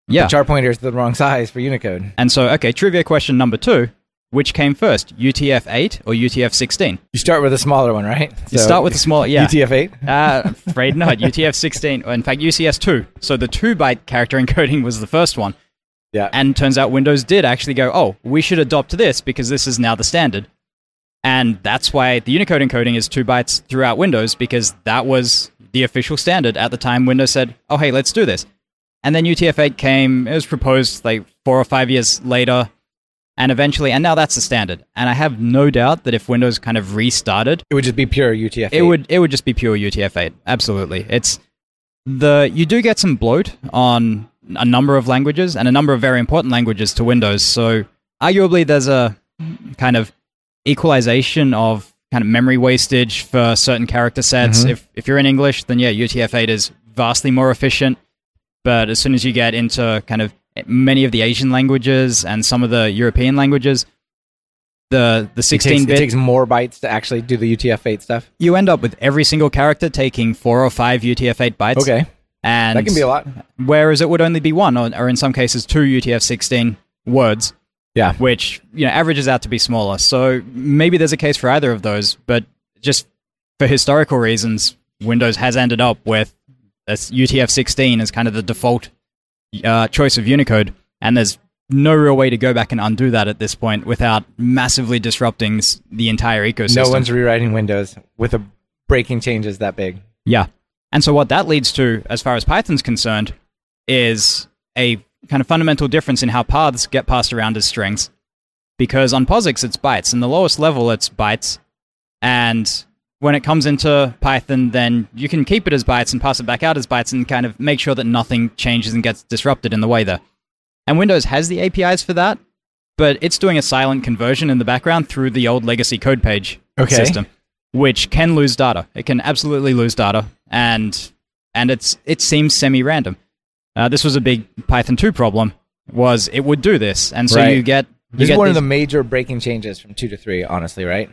Yeah. The char pointers the wrong size for Unicode. and so, okay, trivia question number two which came first, UTF 8 or UTF 16? You start with a smaller one, right? You start with the small, yeah. UTF eight. Uh, afraid not. UTF 16, or in fact, UCS 2. So the 2 byte character encoding was the first one. Yeah. And turns out Windows did actually go, oh, we should adopt this because this is now the standard. And that's why the Unicode encoding is 2 bytes throughout Windows because that was the official standard at the time Windows said, oh, hey, let's do this. And then UTF 8 came, it was proposed like four or five years later. And eventually, and now that's the standard. And I have no doubt that if Windows kind of restarted, it would just be pure UTF. it would it would just be pure UTF-8. Absolutely, it's the you do get some bloat on a number of languages and a number of very important languages to Windows. So arguably, there's a kind of equalization of kind of memory wastage for certain character sets. Mhm. If if you're in English, then yeah, UTF-8 is vastly more efficient. But as soon as you get into kind of many of the Asian languages and some of the European languages, the the It takes, 16 it bit takes more bytes to actually do the UTF eight stuff. you end up with every single character taking four or five UTF-8 bytes. Okay, and that can be a lot. Whereas it would only be one, or, or in some cases two UTF-16 words, Yeah. which you know averages out to be smaller. So maybe there's a case for either of those, but just for historical reasons, Windows has ended up with this UTF-16 as kind of the default uh, choice of Unicode, and there's no real way to go back and undo that at this point without massively disrupting the entire ecosystem. No one's rewriting Windows with a breaking changes that big. Yeah. And so what that leads to, as far as Python's concerned, is a kind of fundamental difference in how paths get passed around as strings. Because on POSIX it's bytes, and the lowest level it's bytes. And when it comes into Python, then you can keep it as bytes and pass it back out as bytes and kind of make sure that nothing changes and gets disrupted in the way there. And Windows has the APIs for that, but it's doing a silent conversion in the background through the old legacy code page Okay. system, which can lose data. It can absolutely lose data, and and it's it seems semi-random. Uh, this was a big Python 2 problem. Was it would do this, and so Right. you get you This get is one of the major breaking changes from two to three, honestly, right?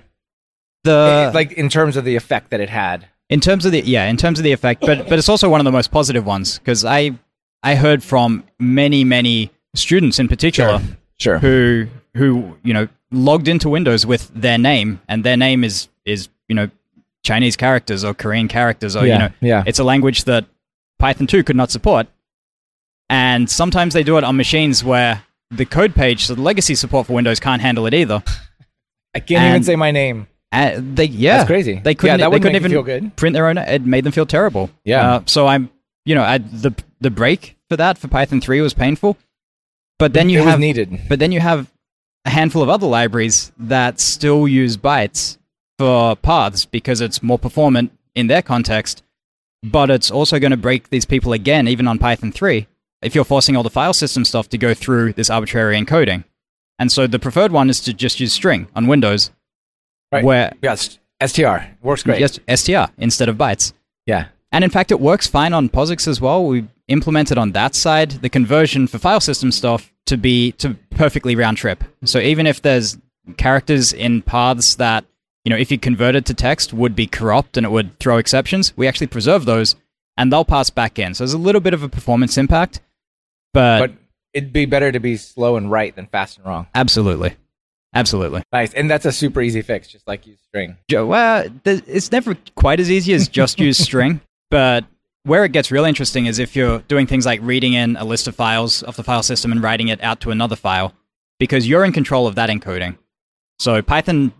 The like in terms of the effect that it had. In terms of the yeah, in terms of the effect, but but it's also one of the most positive ones because I I heard from many many students in particular Sure. who who you know logged into Windows with their name and their name is is you know Chinese characters or Korean characters or Yeah, you know yeah. it's a language that Python 2 could not support, and sometimes they do it on machines where the code page, so the legacy support for Windows can't handle it either. I can't even say my name. Uh, they yeah, That's crazy. They couldn't. Yeah, they couldn't even feel good. print their own. It made them feel terrible. Yeah. Uh, so I'm, you know, I, the the break for that for Python three was painful, but then you have, needed. but then you have a handful of other libraries that still use bytes for paths because it's more performant in their context, but it's also going to break these people again, even on Python three, if you're forcing all the file system stuff to go through this arbitrary encoding. And so the preferred one is to just use string on Windows, Right. where Yes, STR works great. Yes, STR instead of bytes. Yeah. And in fact, it works fine on POSIX as well. We implemented on that side the conversion for file system stuff to be to perfectly round trip. So even if there's characters in paths that you know if you converted to text would be corrupt and it would throw exceptions, we actually preserve those and they'll pass back in. So there's a little bit of a performance impact, but, But it'd be better to be slow and right than fast and wrong. absolutely, absolutely. Nice. And that's a super easy fix, just like use string. Jo- Well, th- it's never quite as easy as just use string, but where it gets real interesting is if you're doing things like reading in a list of files of the file system and writing it out to another file, because you're in control of that encoding. So Python,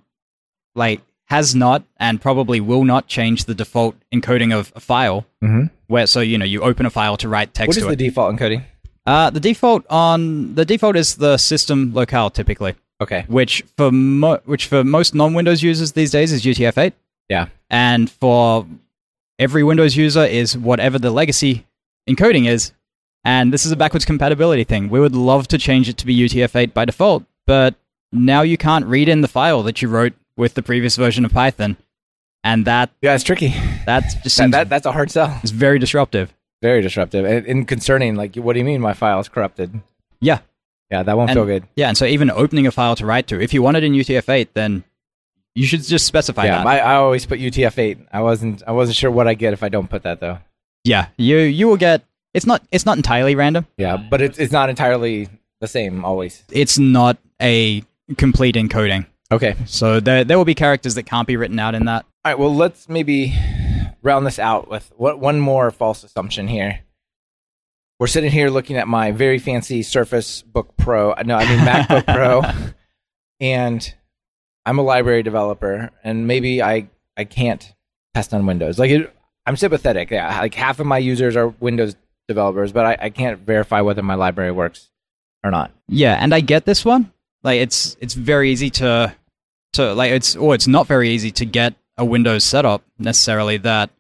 like, has not and probably will not change the default encoding of a file. Mm-hmm. Where so you know you open a file to write text What is to the it. default encoding? uh, the default on the default is the system locale typically Okay. which for mo- which for most non-Windows users these days is UTF-8, Yeah. and for every Windows user is whatever the legacy encoding is. And this is a backwards compatibility thing. We would love to change it to be UTF-8 by default, but now you can't read in the file that you wrote with the previous version of Python, and that Yeah, it's tricky. that just That, that, that's a hard sell. It's very disruptive. Very disruptive and, and concerning. Like, what do you mean my file is corrupted? Yeah, Yeah, that won't And- feel good. yeah, and so even opening a file to write to, if you want it in UTF-8, then you should just specify yeah, that. I, I always put UTF-8. I wasn't. I wasn't sure what I get if I don't put that though. Yeah, you you will get. It's not it's not entirely random. Yeah, but it's it's not entirely the same always. It's not a complete encoding. Okay. So there there will be characters that can't be written out in that. All right. Well, let's maybe round this out with what one more false assumption here. We're sitting here looking at my very fancy Surface Book Pro. No, I mean MacBook Pro, and I'm a library developer, and maybe I I can't test on Windows. Like it, I'm sympathetic. Yeah, like half of my users are Windows developers, but I, I can't verify whether my library works or not. Yeah, and I get this one. Like it's it's very easy to to like it's or it's not very easy to get a Windows setup necessarily that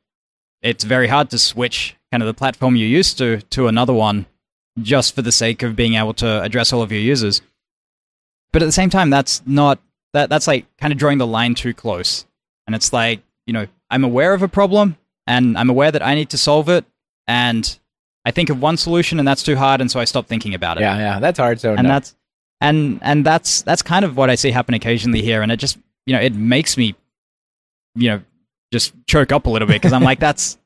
it's very hard to switch kind of the platform you're used to to another one just for the sake of being able to address all of your users. But at the same time that's not that that's like kind of drawing the line too close. And it's like, you know, I'm aware of a problem and I'm aware that I need to solve it and I think of one solution and that's too hard and so I stop thinking about it Yeah, yeah, that's hard. So and no. that's and and that's that's kind of what I see happen occasionally here, and it just you know it makes me you know just choke up a little bit because I'm like that's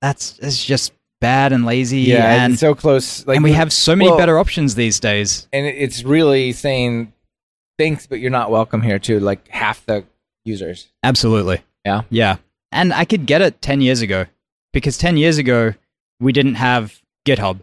that's it's just bad and lazy, yeah, and so close. Like and we have so many well- better options these days. and it's really saying thanks, but you're not welcome here to like half the users. Absolutely, Yeah. yeah, and I could get it ten years ago because ten years ago we didn't have GitHub.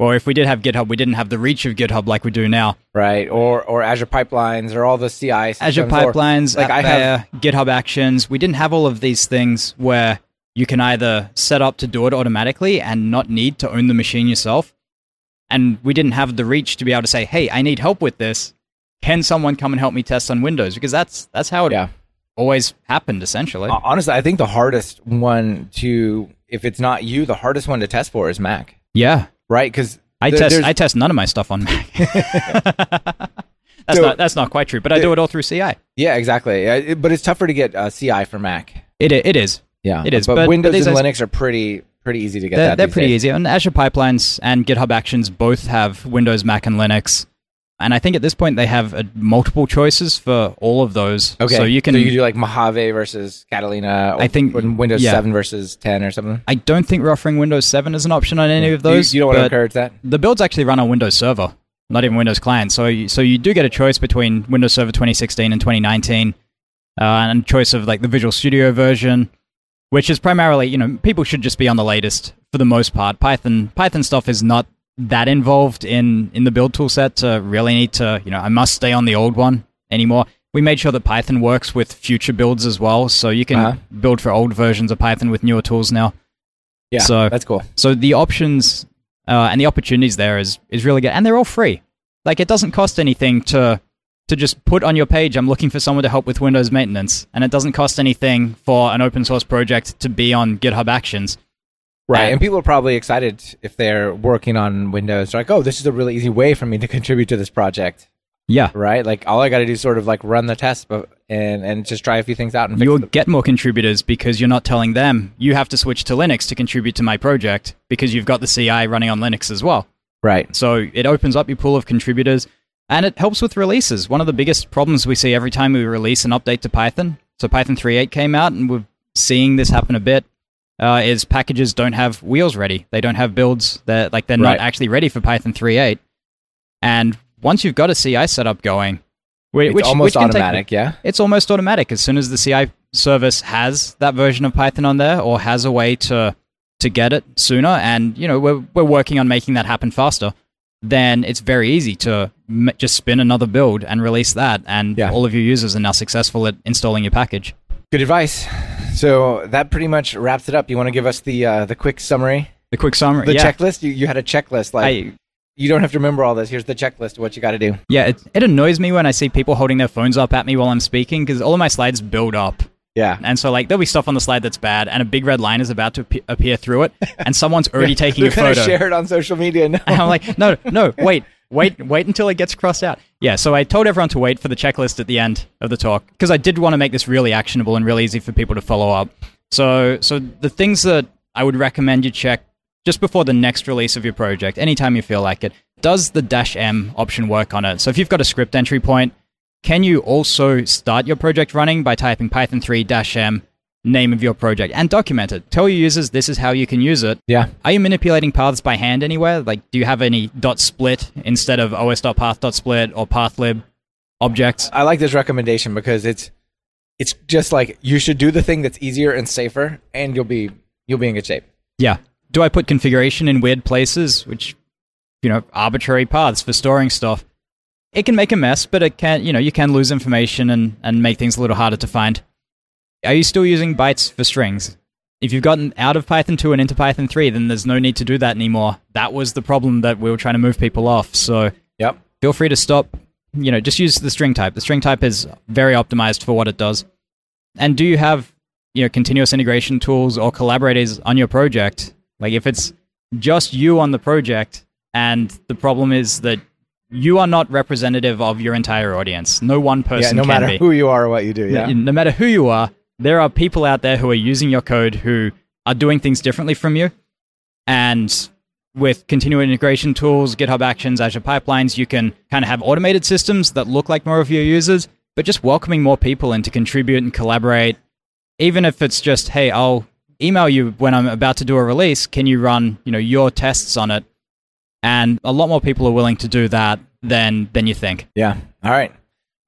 Or if we did have GitHub, we didn't have the reach of GitHub like we do now. right? Or or Azure pipelines or all the CI Azure systems, or- pipelines, like, I have- GitHub Actions. We didn't have all of these things where you can either set up to do it automatically and not need to own the machine yourself. And we didn't have the reach to be able to say, "Hey, I need help with this. Can someone come and help me test on Windows?" Because that's that's how it Yeah. always happened essentially. Honestly, I think the hardest one to, if it's not you, the hardest one to test for is Mac, yeah, right? Because I test I test none of my stuff on Mac. that's So- not that's not quite true, but I do it all through CI. yeah, exactly. But it's tougher to get uh, CI for Mac. It it is. Yeah, It is, But, but- but Windows these and Linux are pretty pretty easy to get. They're, that they're pretty days. easy. And Azure Pipelines and GitHub Actions both have Windows, Mac, and Linux. And I think at this point they have uh, multiple choices for all of those. Okay, So you can. so you do like Mojave versus Catalina. I think- Windows yeah. Seven versus ten or something. I don't think we're offering Windows 7 as an option on any of those. You, you don't want to encourage that. the builds actually run on Windows Server, not even Windows Client. So you, so you do get a choice between Windows Server 2016 and 2019, uh, and choice of like the Visual Studio version, which is primarily you know people should just be on the latest for the most part. Python Python stuff is not that involved in in the build tool set to really need to you know I must stay on the old one anymore. We made sure that Python works with future builds as well, so you can Uh-huh. build for old versions of Python with newer tools now. Yeah, So- that's cool. So the options uh, and the opportunities there is is really good, and they're all free. Like it doesn't cost anything to to just put on your page. I'm looking for someone to help with Windows maintenance, and it doesn't cost anything for an open source project to be on GitHub Actions. Right, And- and people are probably excited if they're working on Windows. They're like, oh, this is a really easy way for me to contribute to this project. Yeah, Right, like all I got to do is sort of like run the test, and and just try a few things out and fix you'll them. get more contributors because you're not telling them you have to switch to Linux to contribute to my project because you've got the CI running on Linux as well. Right. So it opens up your pool of contributors and it helps with releases. One of the biggest problems we see every time we release an update to Python, so Python 3.8 came out and we're seeing this happen a bit, uh, is packages don't have wheels ready. They don't have builds that like they're Right. not actually ready for Python 3.8. And once you've got a CI setup going, whi- It's which almost which can take- automatic, yeah. it's almost automatic as soon as the CI service has that version of Python on there or has a way to to get it sooner and you know we're we're working on making that happen faster then it's very easy to m- just spin another build and release that and Yeah. all of your users are now successful at installing your package Good advice. So that pretty much wraps it up. You want to give us the uh, the quick summary, the quick summary the yeah checklist? You you had a checklist. Like I, you don't have to remember all this. Here's the checklist of what you got to do. yeah it, it annoys me when I see people holding their phones up at me while I'm speaking because all of my slides build up Yeah. And so, like, there'll be stuff on the slide that's bad, and a big red line is about to ap- appear through it, and someone's already taking a photo. share it on social media. No. And I'm like, no, no, wait, wait, wait until it gets crossed out. Yeah, so I told everyone to wait for the checklist at the end of the talk because I did want to make this really actionable and really easy for people to follow up. So, so the things that I would recommend you check just before the next release of your project, anytime you feel like it, does the dash M option work on it? So if you've got a script entry point, can you also start your project running by typing Python 3 dash M name of your project and document it? Tell your users this is how you can use it. Yeah. Are you manipulating paths by hand anywhere? Like, do you have any dot split instead of os.path.split or pathlib objects? I like this recommendation because it's it's just like you should do the thing that's easier and safer, and you'll be you'll be in good shape. Yeah. Do I put configuration in weird places, which, you know, arbitrary paths for storing stuff? It can make a mess, but it can, you know, you can lose information and, and make things a little harder to find. Are you still using bytes for strings? If you've gotten out of Python 2 and into Python 3, then there's no need to do that anymore. That was the problem that we were trying to move people off. So Yep. feel free to stop. You know, just use the string type. The string type is very optimized for what it does. And do you have, you know, continuous integration tools or collaborators on your project? Like if it's just you on the project and the problem is that you are not representative of your entire audience. No one person yeah. No matter be. who you are or what you do. Yeah. No, no matter who you are, there are people out there who are using your code who are doing things differently from you. And with continuous integration tools, GitHub Actions, Azure Pipelines, you can kind of have automated systems that look like more of your users, but just welcoming more people in to contribute and collaborate. Even if it's just, hey, I'll email you when I'm about to do a release. Can you run, you know, your tests on it? And a lot more people are willing to do that than than you think. Yeah. All right.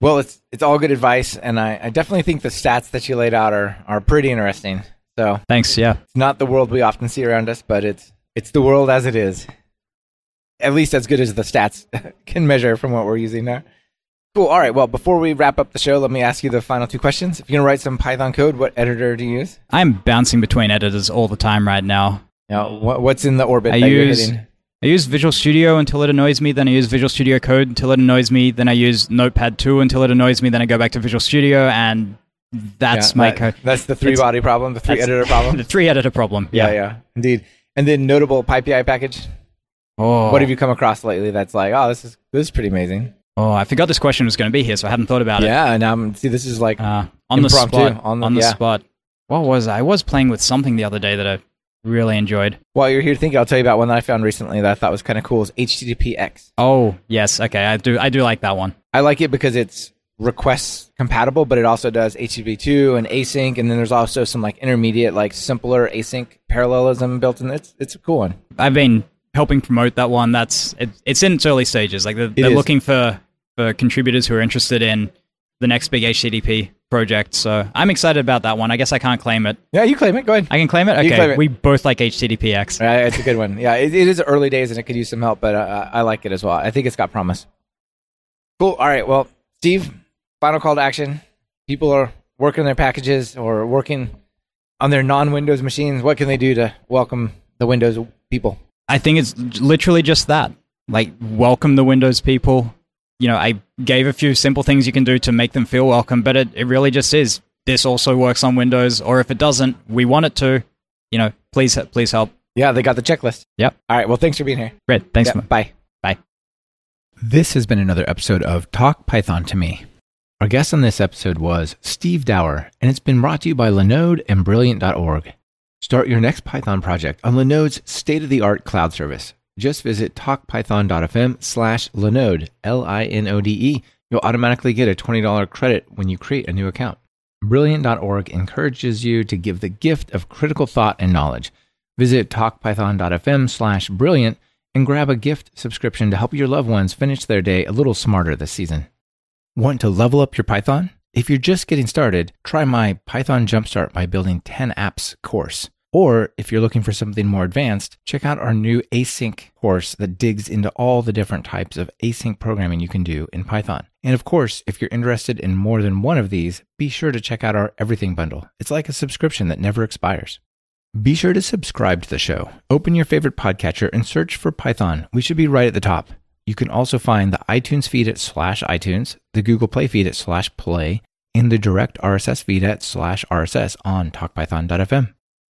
Well, it's it's all good advice, and I, I definitely think the stats that you laid out are are pretty interesting. So Thanks. Yeah. it's not the world we often see around us, but it's it's the world as it is. At least as good as the stats can measure from what we're using there. Cool. All right. Well, before we wrap up the show, let me ask you the final two questions. If you're gonna write some Python code, what editor do you use? I'm bouncing between editors all the time right now. Now, what's in the orbit I that use-? I use Visual Studio until it annoys me, then I use Visual Studio Code until it annoys me, then I use Notepad 2 until it annoys me, then I go back to Visual Studio, and that's Yeah, my that- code. That's the three It's- body problem, the three editor problem. The three editor problem. yeah, Yeah. yeah, indeed. And then notable PyPI package. Oh, What have you come across lately that's like, oh, this is this is pretty amazing. Oh, I forgot this question was going to be here, so I hadn't thought about it. Yeah, and um, see, this is like Uh, on the spot. on On the- the, spot. What was I? I was playing with something the other day that I really enjoyed. while you're here thinking, I'll tell you about one that I found recently that I thought was kind of cool. Is HTTPX. Oh, yes. Okay, I do. I do like that one. I like it because it's request compatible, but it also does HTTP2 and async, and then there's also some like intermediate, like simpler async parallelism built in. It's it's a cool one. I've been helping promote that one. That's it, it's in its early stages. Like they're, they're looking for for contributors who are interested in the next big HTTP project. So I'm excited about that one. I guess I can't claim it. Yeah, you claim it. Go ahead. I can claim it. Okay, claim it. we both like HTTPX. Uh, it's a good one. Yeah, it, it is early days and it could use some help, but uh, I like it as well. I think it's got promise. Cool. All right. Well, Steve, final call to action. People are working on their packages or working on their non-Windows machines. What can they do to welcome the Windows people? I think it's literally just that. Like, welcome the Windows people. You know, I gave a few simple things you can do to make them feel welcome, but it, it really just is. This also works on Windows, or if it doesn't, we want it to. You know, please, please help. Yeah, they got the checklist. Yep. All right. Well, thanks for being here. Great. Thanks. Yeah, man. bye. This has been another episode of Talk Python to Me. Our guest on this episode was Steve Dower, and it's been brought to you by Linode and Brilliant.org. Start your next Python project on Linode's state-of-the-art cloud service. Just visit talkpython.fm slash Linode, L-I-N-O-D-E. You'll automatically get a $20 credit when you create a new account. Brilliant.org encourages you to give the gift of critical thought and knowledge. Visit talkpython.fm slash brilliant and grab a gift subscription to help your loved ones finish their day a little smarter this season. Want to level up your Python? If you're just getting started, try my Python Jumpstart by Building 10 Apps course. Or if you're looking for something more advanced, check out our new async course that digs into all the different types of async programming you can do in Python. And of course, if you're interested in more than one of these, be sure to check out our Everything Bundle. It's like a subscription that never expires. Be sure to subscribe to the show. Open your favorite podcatcher and search for Python. We should be right at the top. You can also find the iTunes feed at slash iTunes, the Google Play feed at slash play, and the direct RSS feed at slash RSS on talkpython.fm.